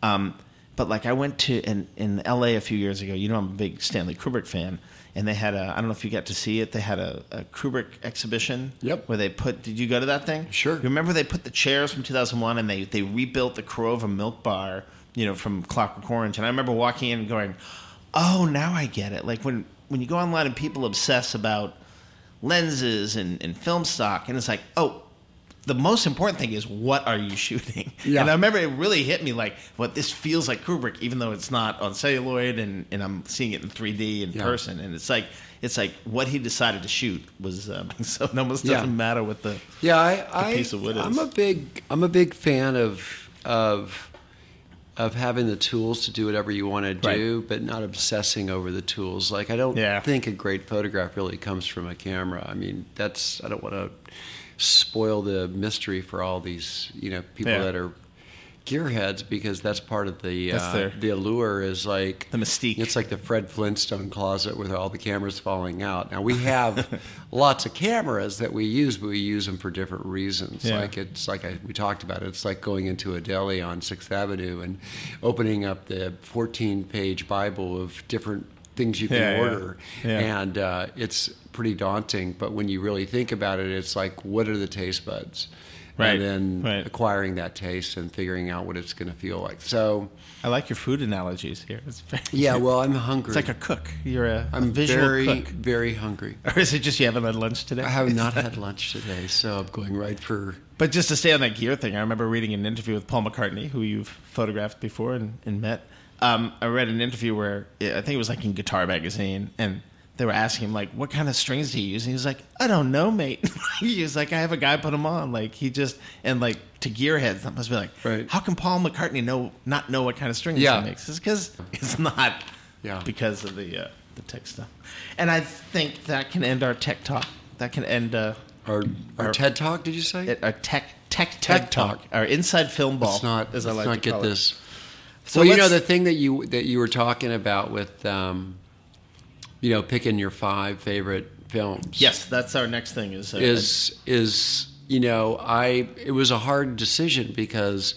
Um, but like I went to in in L.A. a few years ago. You know, I'm a big Stanley Kubrick fan, and they had a. I don't know if you got to see it. They had a, a Kubrick exhibition. Yep. Where they put. Did you go to that thing? Sure. You remember they put the chairs from 2001, and they they rebuilt the Korova Milk Bar. You know, from Clockwork Orange, and I remember walking in and going, "Oh, now I get it." Like when when you go online and people obsess about lenses and, and film stock, and it's like, oh, the most important thing is what are you [laughs] shooting? Yeah. And I remember it really hit me like, what this feels like Kubrick, even though it's not on celluloid and, and I'm seeing it in 3D in Yeah. person, and it's like it's like what he decided to shoot was um, [laughs] so it almost doesn't matter what the Yeah, I, I piece of wood I'm is. a big I'm a big fan of of of having the tools to do whatever you want to do, but not obsessing over the tools. Like I don't Yeah. think a great photograph really comes from a camera. I mean, that's I don't want to spoil the mystery for all these you know people Yeah. that are gearheads because that's part of the uh, their- the allure is like The mystique. It's like the Fred Flintstone closet with all the cameras falling out. Now we have [laughs] lots of cameras that we use, but we use them for different reasons. Yeah. Like it's like I, we talked about. It. It's like going into a deli on Sixth Avenue and opening up the 14-page Bible of different things you can Yeah, order, Yeah. and uh, it's pretty daunting. But when you really think about it, it's like what are the taste buds? Right, And then right. acquiring that taste and figuring out what it's going to feel like. So, I like your food analogies here. It's very, [laughs] yeah, well, I'm hungry. [laughs] it's like a cook. You're a I'm visual very, cook. very hungry. [laughs] Or is it just you haven't had lunch today? I have not had lunch today, so I'm going right for. But just to stay on that gear thing, I remember reading an interview with Paul McCartney, who you've photographed before and, and met. Um, I read an interview where I think it was like in Guitar Magazine, and they were asking him like, "What kind of strings do you use?" And he was like, "I don't know, mate." [laughs] he was like, "I have a guy put them on." Like he just and like to gearheads, that must be like, Right. how can Paul McCartney know not know what kind of strings Yeah. he makes? It's because it's not Yeah. because of the uh, the tech stuff. And I think that can end our tech talk. That can end. Uh, Our, our Our- TED Talk, did you say? it- our tech tech Tech tech talk. talk, our inside film ball. let's not, as let's I like not to get call it. this. So well, you know the thing that you that you were talking about with, um, you know, picking your five favorite films. Yes, that's our next thing. Is uh, is is you know I it was a hard decision because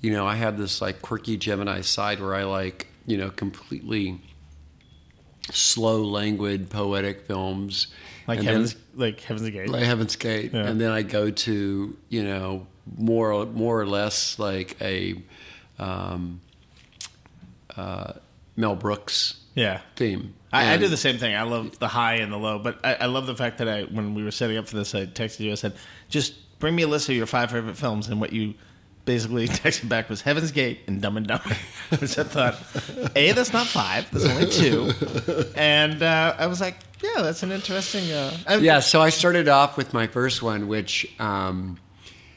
you know I have this like quirky Gemini side where I like you know completely slow, languid, poetic films like and then- Heaven's like Heaven's Gate. like Heaven's Gate, Yeah. and then I go to you know more more or less like a um, uh, Mel Brooks yeah, theme. I, I do the same thing. I love the high and the low, but I, I love the fact that I when we were setting up for this, I texted you. I said, just bring me a list of your five favorite films, and what you basically [laughs] texted back was Heaven's Gate and Dumb and Dumber, [laughs] which I thought, a that's not five, there's only two, and uh, I was like, yeah, that's an interesting. Uh, Yeah, so I started off with my first one, which, um,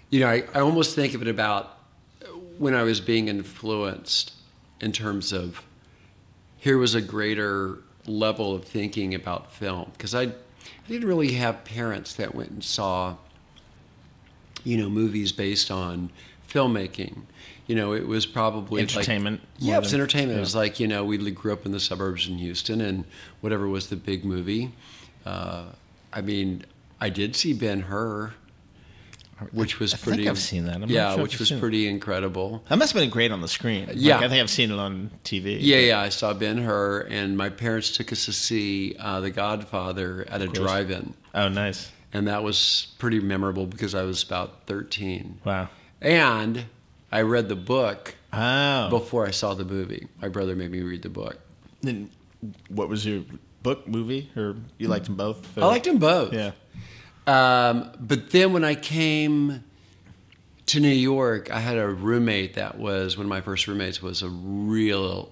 you know, I, I almost think of it about when I was being influenced in terms of here was a greater level of thinking about film because I, I didn't really have parents that went and saw, you know, movies based on filmmaking. You know, it was probably Entertainment more yeah, it was entertainment. It was like you know we grew up in the suburbs in Houston, and whatever was the big movie. Uh, I mean, I did see Ben Hur, which was I think. I've seen that. I'm not yeah, sure which was seen it. pretty incredible. That must have been great on the screen. Like, Yeah. I think I've seen it on TV. Yeah, yeah, I saw Ben Hur, and my parents took us to see uh, The Godfather at a drive-in, Oh, nice. and that was pretty memorable because I was about thirteen, Wow. and I read the book Oh. before I saw the movie. My brother made me read the book. Then what was your book, movie, or you liked them both? I liked them both. Yeah. Um, but then when I came to New York, I had a roommate that was one of my first roommates was a real,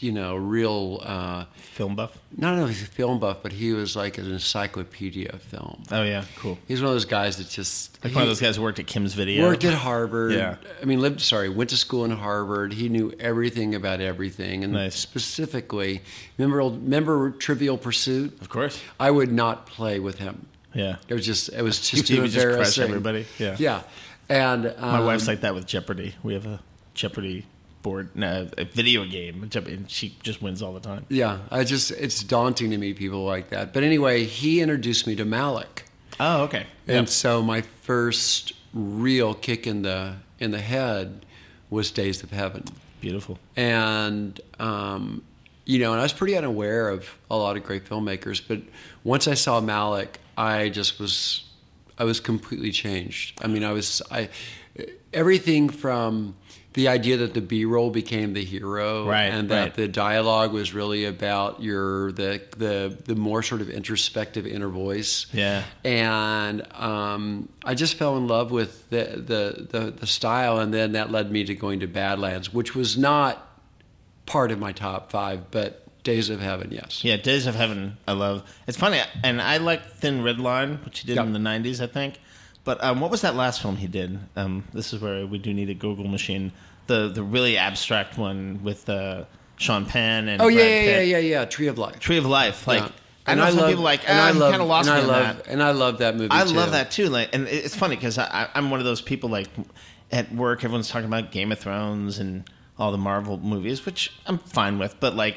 you know, real uh, Film buff. not only a film buff, but he was like an encyclopedia of film. Oh yeah, cool. He's one of those guys that just Like one of those guys who worked at Kim's Video. worked at Harvard. Yeah. I mean, lived sorry, went to school in Harvard. He knew everything about everything, and Nice. specifically, remember old, remember Trivial Pursuit. Of course. I would not play with him. Yeah. It was just it was [laughs] just He too would just crush everybody. Yeah. yeah. And um, My wife's like that with Jeopardy. We have a Jeopardy board, no, a video game, and she just wins all the time. yeah. I just it's daunting to meet people like that. But anyway, he introduced me to Malick, Oh, okay. and so my first real kick in the in the head was Days of Heaven Beautiful. and um, you know, and I was pretty unaware of a lot of great filmmakers. But once I saw Malick, I just was, I was completely changed. I mean, I was, I, everything from the idea that the B-roll became the hero, Right, and that right. the dialogue was really about your the the the more sort of introspective inner voice. Yeah. and um, I just fell in love with the, the the the style, and then that led me to going to Badlands, which was not part of my top five, but Days of Heaven, yes. Yeah, Days of Heaven, I love. It's funny, and I like Thin Red Line, which he did Yeah. in the '90s, I think. But um, what was that last film he did? Um, this is where we do need a Google machine. The the really abstract one with uh, Sean Penn and Oh yeah, yeah, yeah, yeah, yeah. Tree of Life. Tree of Life. Like, Yeah. I know some people like, and ah, I you love, kind of lost and I love, that. and I love that movie. I too. love that too. Like, and it's funny because I, I'm one of those people like at work, everyone's talking about Game of Thrones and all the Marvel movies, which I'm fine with, but like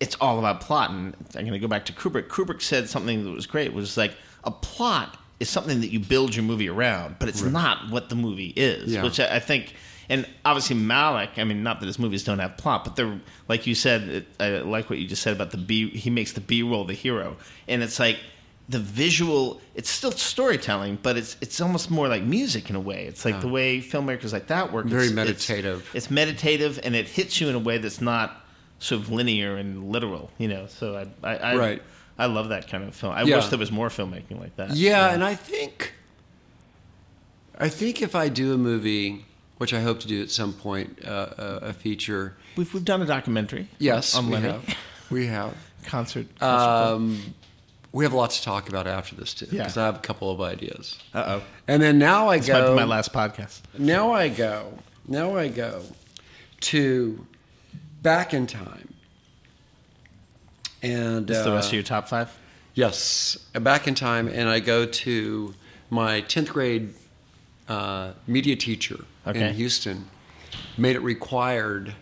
it's all about plot. And I'm going to go back to Kubrick. Kubrick said something that was great. Was like a plot is something that you build your movie around, but it's not what the movie is. Yeah. Which I, I think. And obviously Malick. I mean, not that his movies don't have plot, but they're like you said. It, I like what you just said about the B. He makes the B roll the hero, and it's like the visual it's still storytelling but it's it's almost more like music in a way it's like the way filmmakers like that work Very It's- it's- meditative. it's, meditative and it hits you in a way that's not sort of linear and literal you know so i i, I Right. i love that kind of film i Yeah. wish there was more filmmaking like that Yeah, and I think, I think if I do a movie, which I hope to do at some point, uh, a, a feature. we've, we've done a documentary Yes, on we Lenny. have. We have. [laughs] concert Um, we have lots to talk about after this too, Yeah. because I have a couple of ideas. uh-oh And then now I this might go. be my last podcast Now I go. Now I go to back in time. And Is the uh, rest of your top five Yes, back in time, and I go to my 10th grade uh, media teacher Okay. in Houston, made it required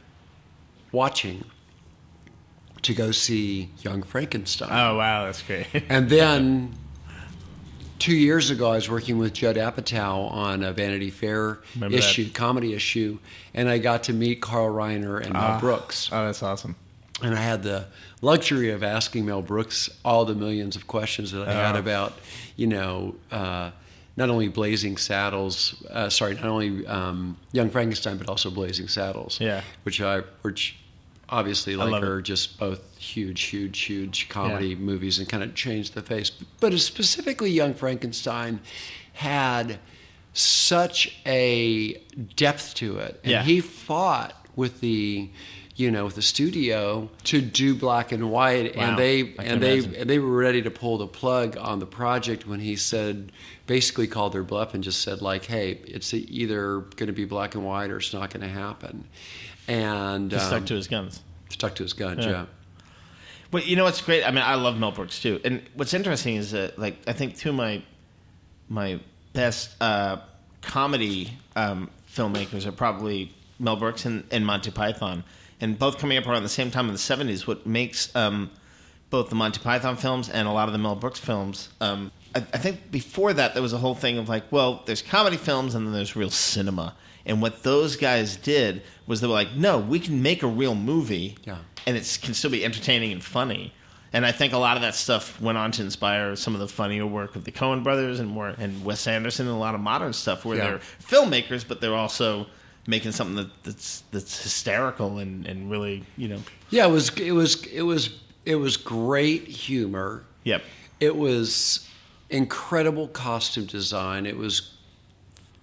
watching to go see Young Frankenstein. oh wow that's great And then [laughs] two years ago, I was working with Judd Apatow on a Vanity Fair Remember issue, that. comedy issue, and I got to meet Carl Reiner and Mel Ah. Brooks. oh that's awesome And I had the luxury of asking Mel Brooks all the millions of questions that I had Oh. about, you know, uh, not only Blazing Saddles, uh, sorry, not only um, Young Frankenstein, but also Blazing Saddles. Yeah. Which I, which obviously like are it. just both huge, huge, huge comedy Yeah. movies and kind of changed the face. But specifically, Young Frankenstein had such a depth to it, and Yeah. he fought with the you know with the studio to do black and white Wow. and they and they and they were ready to pull the plug on the project when he said basically called their bluff and just said like hey it's either going to be black and white or it's not going to happen and he stuck um, to his guns stuck to his guns Yeah. yeah, Well, you know what's great? I mean, I love Mel Brooks too, and what's interesting is that, like, I think two of my my best uh, comedy um, filmmakers are probably Mel Brooks and, and Monty Python, and both coming up around the same time in the '70s. What makes um, both the Monty Python films and a lot of the Mel Brooks films. Um, I, I think before that there was a whole thing of like, well, there's comedy films and then there's real cinema. And what those guys did was they were like, no, we can make a real movie, Yeah. and it can still be entertaining and funny. And I think a lot of that stuff went on to inspire some of the funnier work of the Coen brothers and more and Wes Anderson and a lot of modern stuff where Yeah. they're filmmakers, but they're also making something that, that's that's hysterical and, and really you know yeah it was it was it was it was great humor yep It was incredible costume design. It was,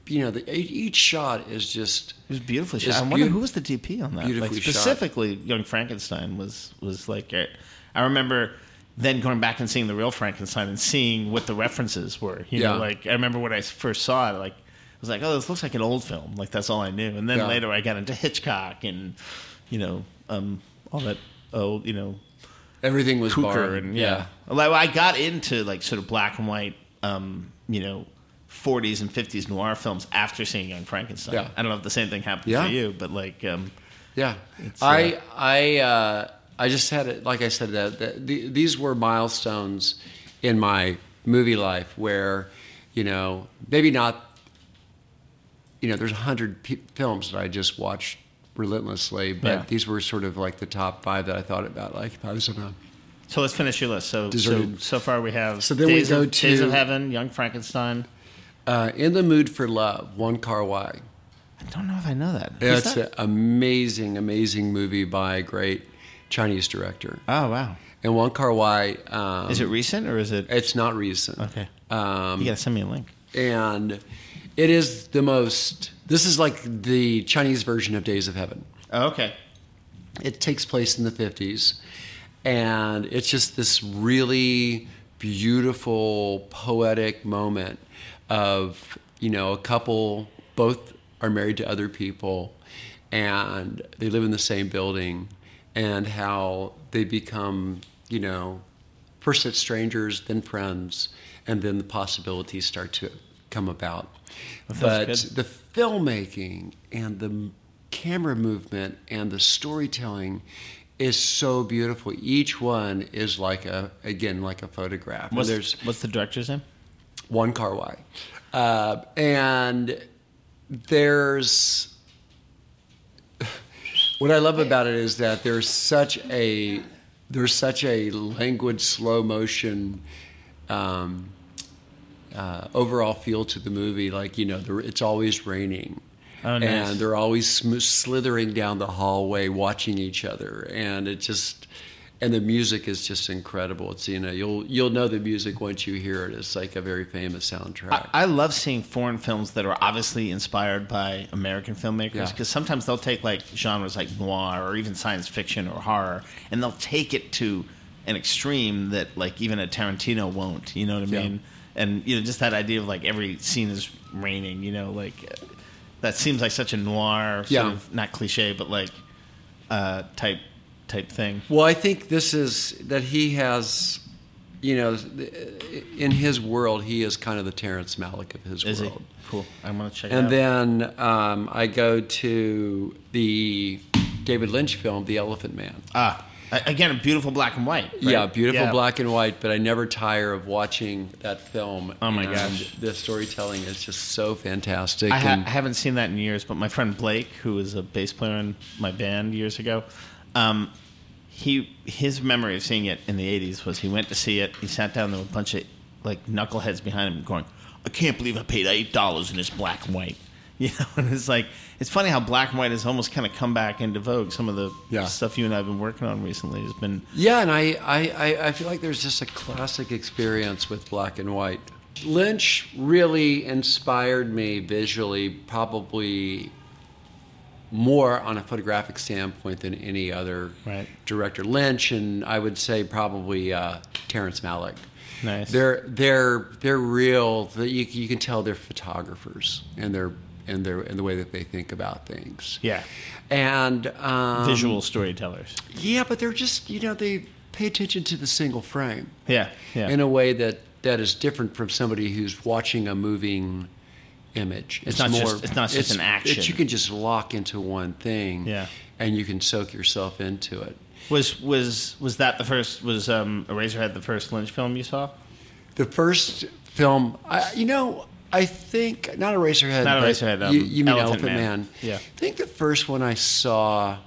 you know, the, each shot is just It was beautifully shot. I wonder beau- who was the DP on that. beautifully like shot. specifically, Young Frankenstein was was like. uh, I remember then going back and seeing the real Frankenstein and seeing what the references were. You know, like I remember when I first saw it, like I was like, "Oh, this looks like an old film." Like that's all I knew. And then Yeah. later, I got into Hitchcock and you know um, all that old, you know, everything was Cukor and yeah. Like I got into like sort of black and white, um, you know, 40s and 50s noir films after seeing Young Frankenstein. Yeah. I don't know if the same thing happened Yeah. for you, but like, um, Yeah, It's, I uh, I uh, I just had it. Like I said, that, that the, these were milestones in my movie life where, you know, maybe not. You know, there's a hundred p- films that I just watched relentlessly, but Yeah. these were sort of like the top five that I thought about. Like if I was on So let's finish your list. So so, so far we have So then we go of, Days to- of Heaven, Young Frankenstein. uh, In the Mood for Love, Wong Kar Wai. I don't know if I know that. Who's It's that? an amazing, amazing movie by a great Chinese director. oh wow. And Wong Kar Wai. Um, Is it recent or is it? It's not recent. Okay. Um, You gotta send me a link. and it is the most. This is like the Chinese version of Days of Heaven. Oh, okay. It takes place in the 50s, and it's just this really beautiful, poetic moment of, you know, a couple, both are married to other people, and they live in the same building, and how they become, you know, first it's strangers, then friends, and then the possibilities start to come about. But the filmmaking and the camera movement and the storytelling is so beautiful. Each one is like a again like a photograph. And What's, there's what's the director's name? Wong Kar uh, and there's what I love about it is that there's such a there's such a languid slow motion um, uh, overall feel to the movie. Like you know, it's always raining. Oh, nice. And they're always sm- slithering down the hallway, watching each other, and it just, and the music is just incredible. It's you know you'll you'll know the music once you hear it. It's like a very famous soundtrack. I, I love seeing foreign films that are obviously inspired by American filmmakers Yeah. because sometimes they'll take like genres like noir or even science fiction or horror and they'll take it to an extreme that like even a Tarantino won't. You know what I Yeah. And you know just that idea of like every scene is raining. You know, like that seems like such a noir, sort Yeah. of not cliche, but like uh, type type thing. Well, I think this is that he has, you know, in his world, he is kind of the Terrence Malick of his Is world. it cool? I'm gonna check. it And then um, I go to the David Lynch film, The Elephant Man. ah, again, a beautiful black and white. right? Yeah, beautiful Yeah. black and white, but I never tire of watching that film. Oh my And gosh. the storytelling is just so fantastic. I, ha- and- I haven't seen that in years, but my friend Blake, who was a bass player in my band years ago, um, he his memory of seeing it in the '80s was he went to see it. He sat down there with a bunch of like knuckleheads behind him, going, "I can't believe I paid eight dollars in this black and white." You know, [laughs] and it's like it's funny how black and white has almost kind of come back into vogue. Some of the Yeah. stuff you and I have been working on recently has been Yeah, and I, I, I- I feel like there's just a classic experience with black and white. Lynch really inspired me visually, probably more on a photographic standpoint than any other Right. director. Lynch and I would say probably uh, Terrence Malick. nice. They're they're they're real. that You, you can tell they're photographers and they're in the way that they think about things. yeah, And um, visual storytellers. yeah, but they're just you know they pay attention to the single frame Yeah, yeah. in a way that that is different from somebody who's watching a moving image. It's, not more. just- it's not just an action. It's, you can just lock into one thing. Yeah. and you can soak yourself into it. Was was was that the first? Was um, Eraserhead the first Lynch film you saw? The first film, I, you know, I think not a Eraserhead. Not Eraserhead, um, you, you mean Elephant Elephant, Man. Man. Yeah. I think the first one I saw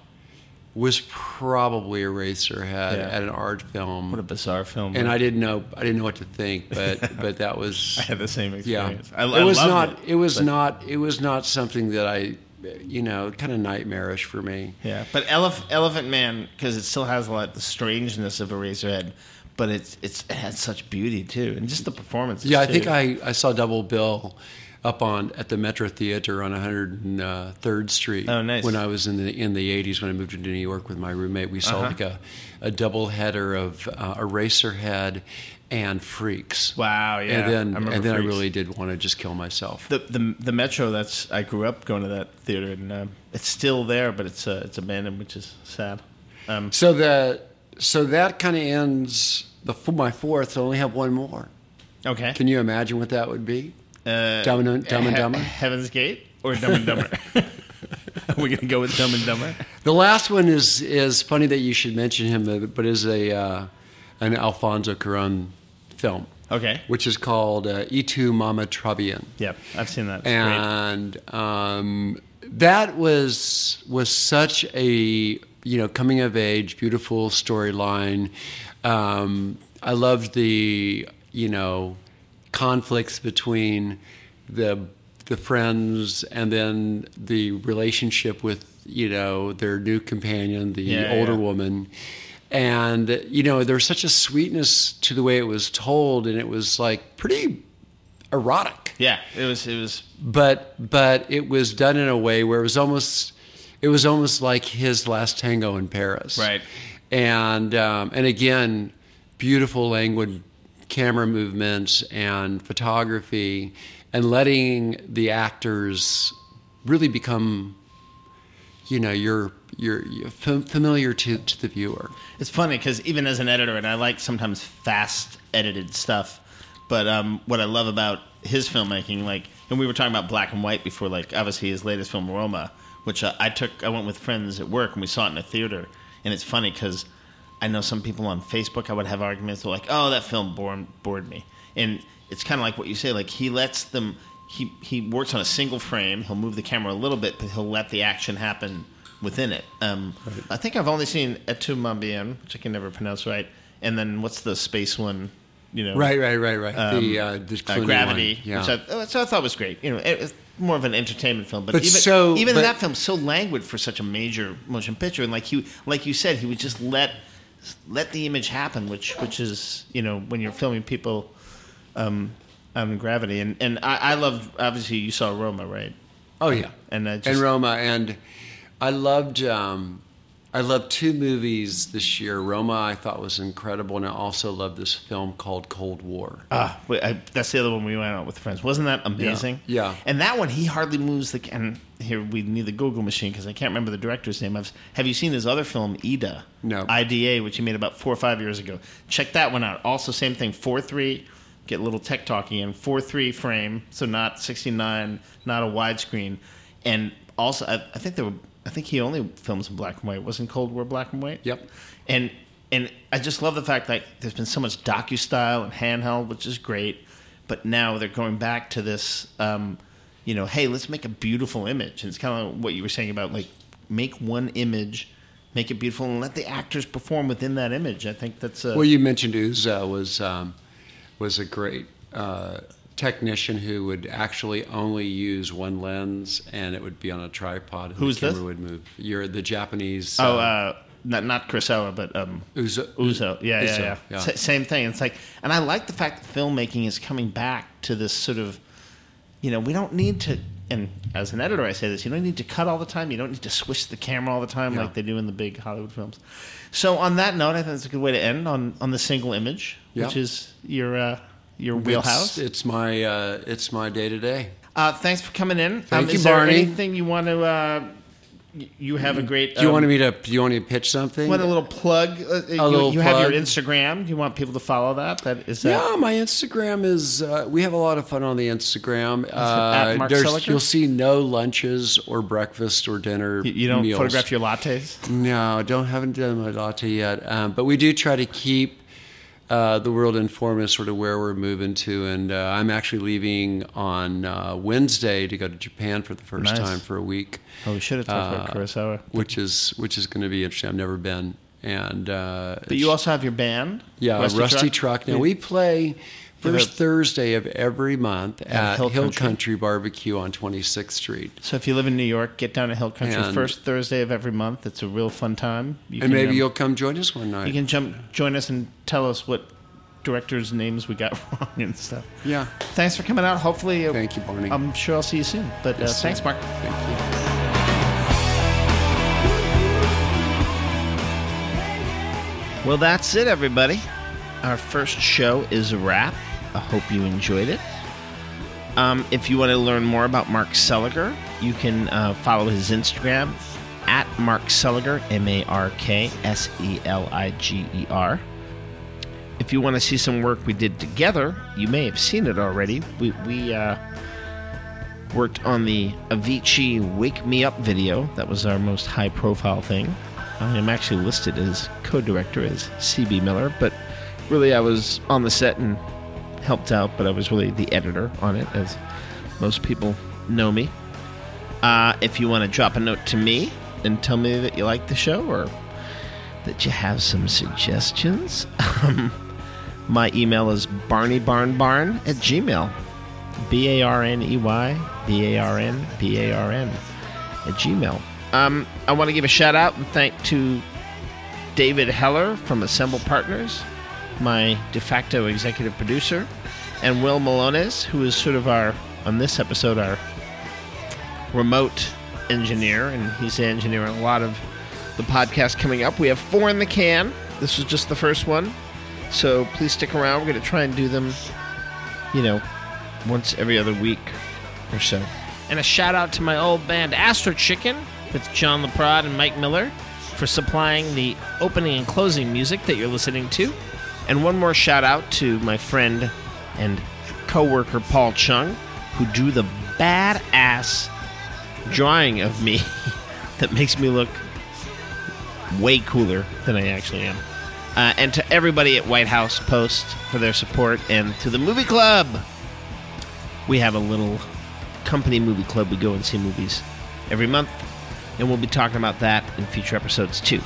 was probably a Eraserhead Yeah. at an art film. What a bizarre film! and I didn't know I didn't know what to think, [laughs] but but that was I had the same yeah. experience. I, it was not It, it, was but- not it was not something that I you know kind of nightmarish for me. Yeah, but Elef- Elephant Man because it still has a lot of the strangeness of Eraserhead, but it's it's it has such beauty too, and just the performances. Yeah, I too. think I, I saw Double Bill up on at the Metro Theater on 103rd Street. Oh, nice. When I was in the in the 80s when I moved to New York with my roommate, we saw Uh-huh. like a a double header of uh, Eraserhead and Freaks. Wow, yeah, And then remember and then I really did want to just kill myself. the the the Metro. That's I grew up going to that theater, and um, it's still there, but it's uh, it's abandoned, which is sad. Um, So the so that kind of ends the my fourth. I only have one more. okay, Can you imagine what that would be? uh, Dumb and- Dumb and He- Dumber? Heaven's Gate, or Dumb and Dumber. [laughs] [laughs] We're gonna go with Dumb and Dumber. The last one is is funny that you should mention him, but is a uh, an Alfonso Cuarón film, Okay. which is called uh, "Y tu Mamá También," Yep, I've seen that. It's great. and um, that was was such a you know coming of age, beautiful storyline. Um, I loved the you know conflicts between the the friends and then the relationship with you know their new companion, the Yeah, older yeah. woman. And you know there was such a sweetness to the way it was told, and it was like pretty erotic Yeah, it was. It was. but but it was done in a way where it was almost it was almost like his last tango in Paris, Right. And um, and again, beautiful languid camera movements and photography, and letting the actors really become, you know, you're you're, you're fam- familiar to to the viewer. It's funny because even as an editor, and I like sometimes fast edited stuff, but um, what I love about his filmmaking, like, and we were talking about black and white before, like, obviously his latest film, Roma, which uh, I took, I went with friends at work and we saw it in a theater, and it's funny because I know some people on Facebook, I would have arguments, they're like, oh, that film bored, bored me. And it's kind of like what you say, like, he lets them, he, he works on a single frame, he'll move the camera a little bit, but he'll let the action happen within it. Um, I think I've only seen Etu Mambien, which I can never pronounce right, and then what's the space one? You know, Right, right, right, right. the uh, the uh, Gravity, yeah. which I, so I thought was great. You know, it, more of an entertainment film, but, But even so- even but- that film so languid for such a major motion picture, and like you like you said, he would just let let the image happen, which which is you know when you're filming people um, on Gravity, and and I, I love obviously you saw Roma, right? Oh yeah, And, just- and Roma, and I loved um, I loved two movies this year. Roma I thought was incredible, and I also loved this film called Cold War. Ah, wait, I, that's the other one we went out with friends. Wasn't that amazing? Yeah. And that one, he hardly moves the. And here we need the Google machine because I can't remember the director's name. I've, have you seen his other film, Ida? No. IDA, which he made about four or five years ago. Check that one out. Also, same thing. Four three. Get a little tech talking in four three frame, so not sixty nine, not a widescreen, and also I, I think there were. I think he only films in black and white. Wasn't Cold War black and white? Yep. and and I just love the fact that there's been so much docu style and handheld, which is great. But now they're going back to this, um, you know, hey, let's make a beautiful image. And it's kind of what you were saying about like make one image, make it beautiful, and let the actors perform within that image. I think that's a, Well, you mentioned Uzo was um, was a great uh, technician who would actually only use one lens, and it would be on a tripod. And Who's the this? camera Would move. You're the Japanese. oh, uh, not not Kurosawa, but um, Uzo. Uzo. Yeah, yeah, Uzo, yeah. yeah. Sa- same thing. It's like, and I like the fact that filmmaking is coming back to this sort of, you know, we don't need to. And as an editor, I say this: you don't need to cut all the time. You don't need to swish the camera all the time Yeah. like they do in the big Hollywood films. So, on that note, I think it's a good way to end on on the single image, Yeah. which is your uh, your wheelhouse. It's, my uh, it's my day to day. Uh, thanks for coming in. Thank um, you, is there Barney. anything you want to? Uh, you have a great. Do you um, want me to? Do you want me to pitch something? Want a little plug? Uh, you little you have your. Instagram. Do you want people to follow that? That is that. Yeah, my Instagram is. Uh, we have a lot of fun on the Instagram. at Uh, Mark there's- you'll see no lunches or breakfast or dinner. You, you don't meals. photograph your lattes. No, don't haven't done my latte yet. Um, but we do try to keep uh, the world informed as sort of where we're moving to. And uh, I'm actually leaving on uh, Wednesday to go to Japan for the first Nice. time for a week. Oh, we should have talked about Uh, Kurosawa. which is which is going to be interesting. I've never been, and uh, But you also have your band. yeah, Rusty, Truck. Now Yeah. we play first have- Thursday of every month at, Hill Hill, Country. Country. Barbecue on 26th Street. So if you live in New York, get down to Hill Country And- first Thursday of every month. It's a real fun time. You And maybe um, you'll come join us one night. you can jump join us and tell us what directors' names we got [laughs] wrong and stuff. yeah. Thanks for coming out. Hopefully, uh, Thank you, Barney. I'm sure I'll see you soon. But uh, thanks. Mark. Thank you. Well, that's it, everybody. Our first show is a wrap. I hope you enjoyed it. Um, if you want to learn more about Mark Seliger, you can uh, follow his Instagram at Mark Seliger, M A R K S E L I G E R. If you want to see some work we did together, you may have seen it already. We, we uh, worked on the Avicii Wake Me Up video. That was our most high profile thing. I am actually listed as co director as CB Miller, but really I was on the set and helped out, but I was really the editor on it, as most people know me. Uh, if you want to drop a note to me and tell me that you like the show or that you have some suggestions, um, my email is barneybarnbarn at gmail. B A R N E Y B A R N B A R N at gmail. Um, I want to give a shout out and thank to David Heller from Assemble Partners, my de facto executive producer, and Will Malones, who is sort of our, on this episode, our remote engineer, and he's engineering a lot of the podcast coming up. We have four in the can. This was just the first one. So please stick around. We're going to try and do them, you know, once every other week or so. And a shout out to my old band Astro Chicken with John LaPrade and Mike Miller for supplying the opening and closing music that you're listening to. And one more shout out to my friend and coworker Paul Chung, who drew the badass drawing of me [laughs] that makes me look way cooler than I actually am. Uh, and to everybody at White House Post for their support, and to the movie club. We have a little company movie club. We go and see movies every month, and we'll be talking about that in future episodes too.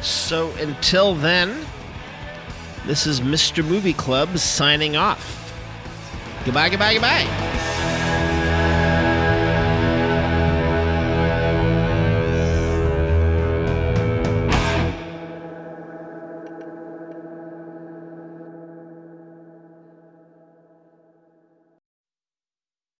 So until then, this is Mr. Movie Club signing off. Goodbye, goodbye, goodbye.